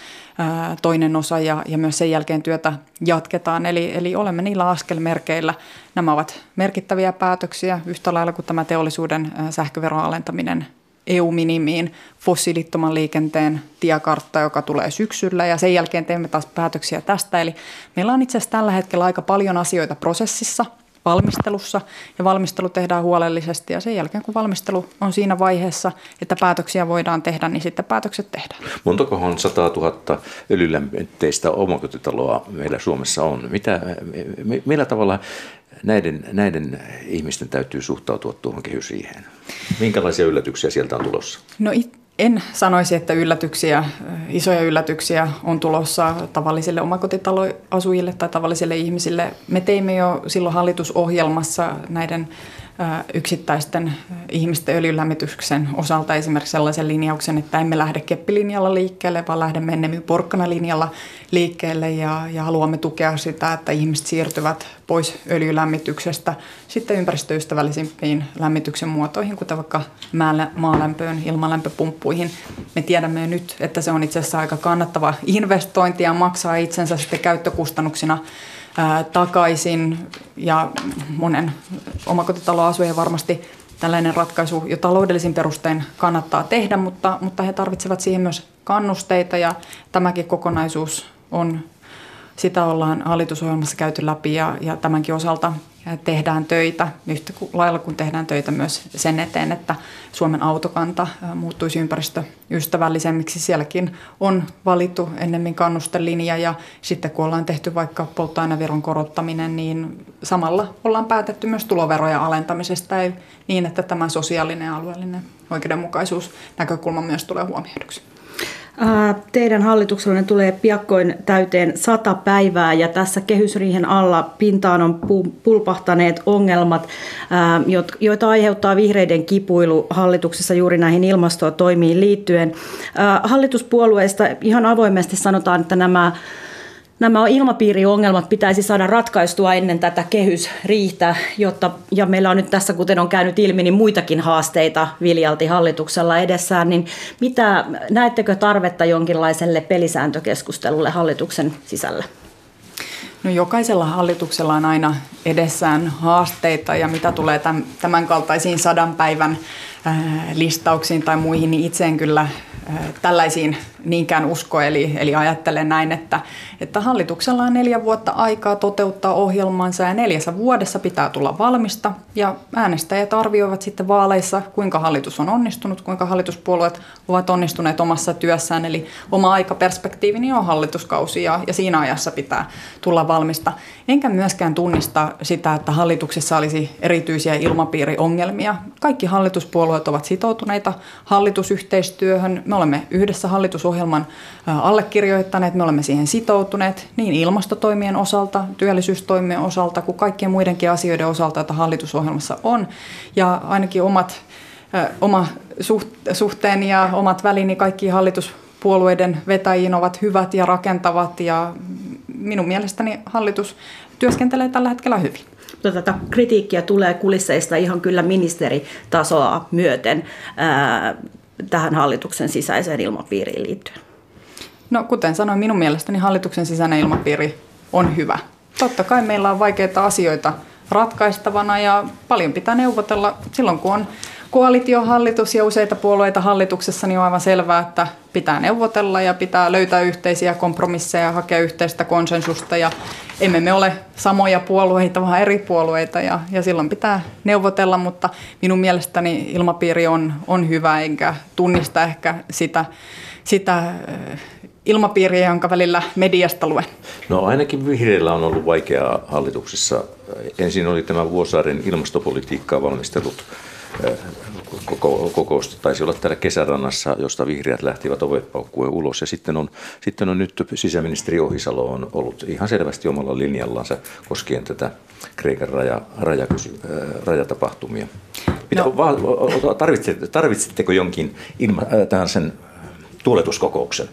toinen osa ja, ja myös sen jälkeen työtä jatketaan. Eli, eli olemme niillä askelmerkeillä. Nämä ovat merkittäviä päätöksiä yhtä lailla kuin tämä teollisuuden sähköveron alentaminen EU-minimiin, fossiilittoman liikenteen tiekartta, joka tulee syksyllä ja sen jälkeen teemme taas päätöksiä tästä. Eli meillä on itse asiassa tällä hetkellä aika paljon asioita prosessissa – valmistelussa ja valmistelu tehdään huolellisesti ja sen jälkeen kun valmistelu on siinä vaiheessa, että päätöksiä voidaan tehdä, niin sitten päätökset tehdään. Montakohan 100 000 öljylämmitteistä omakotitaloa meillä Suomessa on? Mitä, millä tavalla näiden, näiden ihmisten täytyy suhtautua tuohon kehysriiheen? Minkälaisia yllätyksiä sieltä on tulossa? No it, en sanoisi, että yllätyksiä, isoja yllätyksiä on tulossa tavallisille omakotitaloasujille tai tavallisille ihmisille. Me teimme jo silloin hallitusohjelmassa näiden yksittäisten ihmisten öljylämmityksen osalta esimerkiksi sellaisen linjauksen, että emme lähde keppilinjalla liikkeelle, vaan lähdemme ennemmin porkkanalinjalla liikkeelle ja, ja haluamme tukea sitä, että ihmiset siirtyvät pois öljylämmityksestä sitten ympäristöystävällisimpiin lämmityksen muotoihin, kuten vaikka maalämpöön, ilmalämpöpumppuihin. Me tiedämme jo nyt, että se on itse asiassa aika kannattava investointi ja maksaa itsensä sitten käyttökustannuksina takaisin ja monen omakotitaloasujan varmasti tällainen ratkaisu jo taloudellisin perustein kannattaa tehdä, mutta, mutta he tarvitsevat siihen myös kannusteita ja tämäkin kokonaisuus on, sitä ollaan hallitusohjelmassa käyty läpi ja, ja tämänkin osalta tehdään töitä yhtä lailla kuin tehdään töitä myös sen eteen, että Suomen autokanta muuttuisi ympäristöystävällisemmiksi. Sielläkin on valittu ennemmin kannustelinja ja sitten kun ollaan tehty vaikka polttoaineveron korottaminen, niin samalla ollaan päätetty myös tuloveroja alentamisesta niin, että tämä sosiaalinen ja alueellinen oikeudenmukaisuus näkökulma myös tulee huomioiduksi. Teidän hallituksellenne tulee piakkoin täyteen sata päivää ja tässä kehysriihen alla pintaan on pulpahtaneet ongelmat, joita aiheuttaa vihreiden kipuilu hallituksessa juuri näihin ilmastotoimiin liittyen. Hallituspuolueista ihan avoimesti sanotaan, että nämä nämä ilmapiiriongelmat pitäisi saada ratkaistua ennen tätä kehysriihtä, jotta, ja meillä on nyt tässä, kuten on käynyt ilmi, niin muitakin haasteita viljalti hallituksella edessään, niin mitä, näettekö tarvetta jonkinlaiselle pelisääntökeskustelulle hallituksen sisällä? No jokaisella hallituksella on aina edessään haasteita ja mitä tulee tämän kaltaisiin sadan päivän listauksiin tai muihin, niin itse en kyllä tällaisiin niinkään usko, eli, eli ajattelen näin, että, että hallituksella on neljä vuotta aikaa toteuttaa ohjelmansa ja neljässä vuodessa pitää tulla valmista ja äänestäjät arvioivat sitten vaaleissa, kuinka hallitus on onnistunut, kuinka hallituspuolueet ovat onnistuneet omassa työssään, eli oma aikaperspektiivini on hallituskausi ja, ja siinä ajassa pitää tulla valmista. Enkä myöskään tunnista sitä, että hallituksessa olisi erityisiä ilmapiiriongelmia. Kaikki hallituspuolueet ovat sitoutuneita hallitusyhteistyöhön. Me olemme yhdessä hallitusohjelman allekirjoittaneet, me olemme siihen sitoutuneet niin ilmastotoimien osalta, työllisyystoimien osalta kuin kaikkien muidenkin asioiden osalta, joita hallitusohjelmassa on. Ja ainakin omat, oma suhteeni ja omat välini kaikki hallituspuolueiden vetäjiin ovat hyvät ja rakentavat ja minun mielestäni hallitus työskentelee tällä hetkellä hyvin. Tätä kritiikkiä tulee kulisseista ihan kyllä ministeritasoa myöten tähän hallituksen sisäiseen ilmapiiriin liittyen. No kuten sanoin, minun mielestäni hallituksen sisäinen ilmapiiri on hyvä. Totta kai meillä on vaikeita asioita ratkaistavana ja paljon pitää neuvotella silloin, kun on koalitiohallitus ja useita puolueita hallituksessa, niin on aivan selvää, että pitää neuvotella ja pitää löytää yhteisiä kompromisseja ja hakea yhteistä konsensusta. Ja emme me ole samoja puolueita, vaan eri puolueita ja, ja silloin pitää neuvotella, mutta minun mielestäni ilmapiiri on, on hyvä enkä tunnista ehkä sitä, sitä ilmapiiriä, jonka välillä mediasta luen? No ainakin vihreillä on ollut vaikeaa hallituksessa. Ensin oli tämä Vuosaaren ilmastopolitiikkaa valmistelut kokousta taisi olla täällä kesärannassa, josta vihreät lähtivät ovet paukkuen ulos. Ja sitten on, sitten on nyt sisäministeri Ohisalo on ollut ihan selvästi omalla linjallansa koskien tätä Kreikan raja, rajakysy, rajatapahtumia. Mitä, no. va, tarvitsette, tarvitsetteko jonkin ilma, tähän sen tuuletuskokouksen?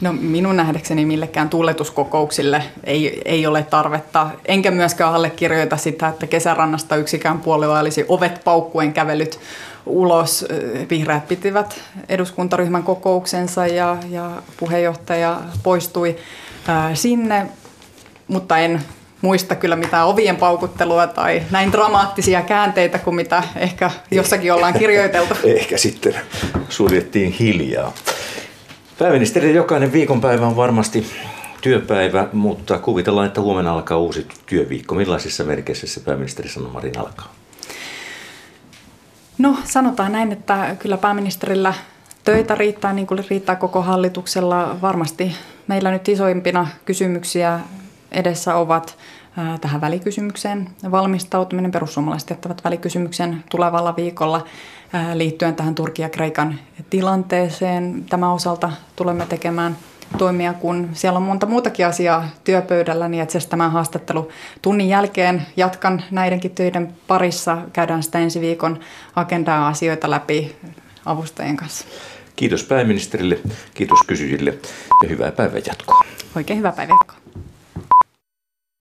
No minun nähdäkseni millekään tuuletuskokouksille ei, ei ole tarvetta, enkä myöskään allekirjoita sitä, että kesärannasta yksikään puolue olisi ovet paukkuen kävellyt ulos. Vihreät pitivät eduskuntaryhmän kokouksensa ja, ja puheenjohtaja poistui ää, sinne, mutta en muista kyllä mitään ovien paukuttelua tai näin dramaattisia käänteitä kuin mitä ehkä jossakin ollaan kirjoiteltu. [LAUGHS] ehkä sitten suljettiin hiljaa. Pääministeri, jokainen viikonpäivä on varmasti työpäivä, mutta kuvitellaan, että huomenna alkaa uusi työviikko. Millaisissa merkeissä se pääministeri Sanna Marin alkaa? No sanotaan näin, että kyllä pääministerillä töitä riittää niin kuin riittää koko hallituksella. Varmasti meillä nyt isoimpina kysymyksiä edessä ovat tähän välikysymykseen valmistautuminen. Perussuomalaiset jättävät välikysymyksen tulevalla viikolla liittyen tähän Turkia ja Kreikan tilanteeseen. Tämä osalta tulemme tekemään toimia, kun siellä on monta muutakin asiaa työpöydällä, niin itse asiassa tämän haastattelu tunnin jälkeen jatkan näidenkin töiden parissa. Käydään sitä ensi viikon agendaa asioita läpi avustajien kanssa. Kiitos pääministerille, kiitos kysyjille ja hyvää päivänjatkoa. Oikein hyvää päivänjatkoa.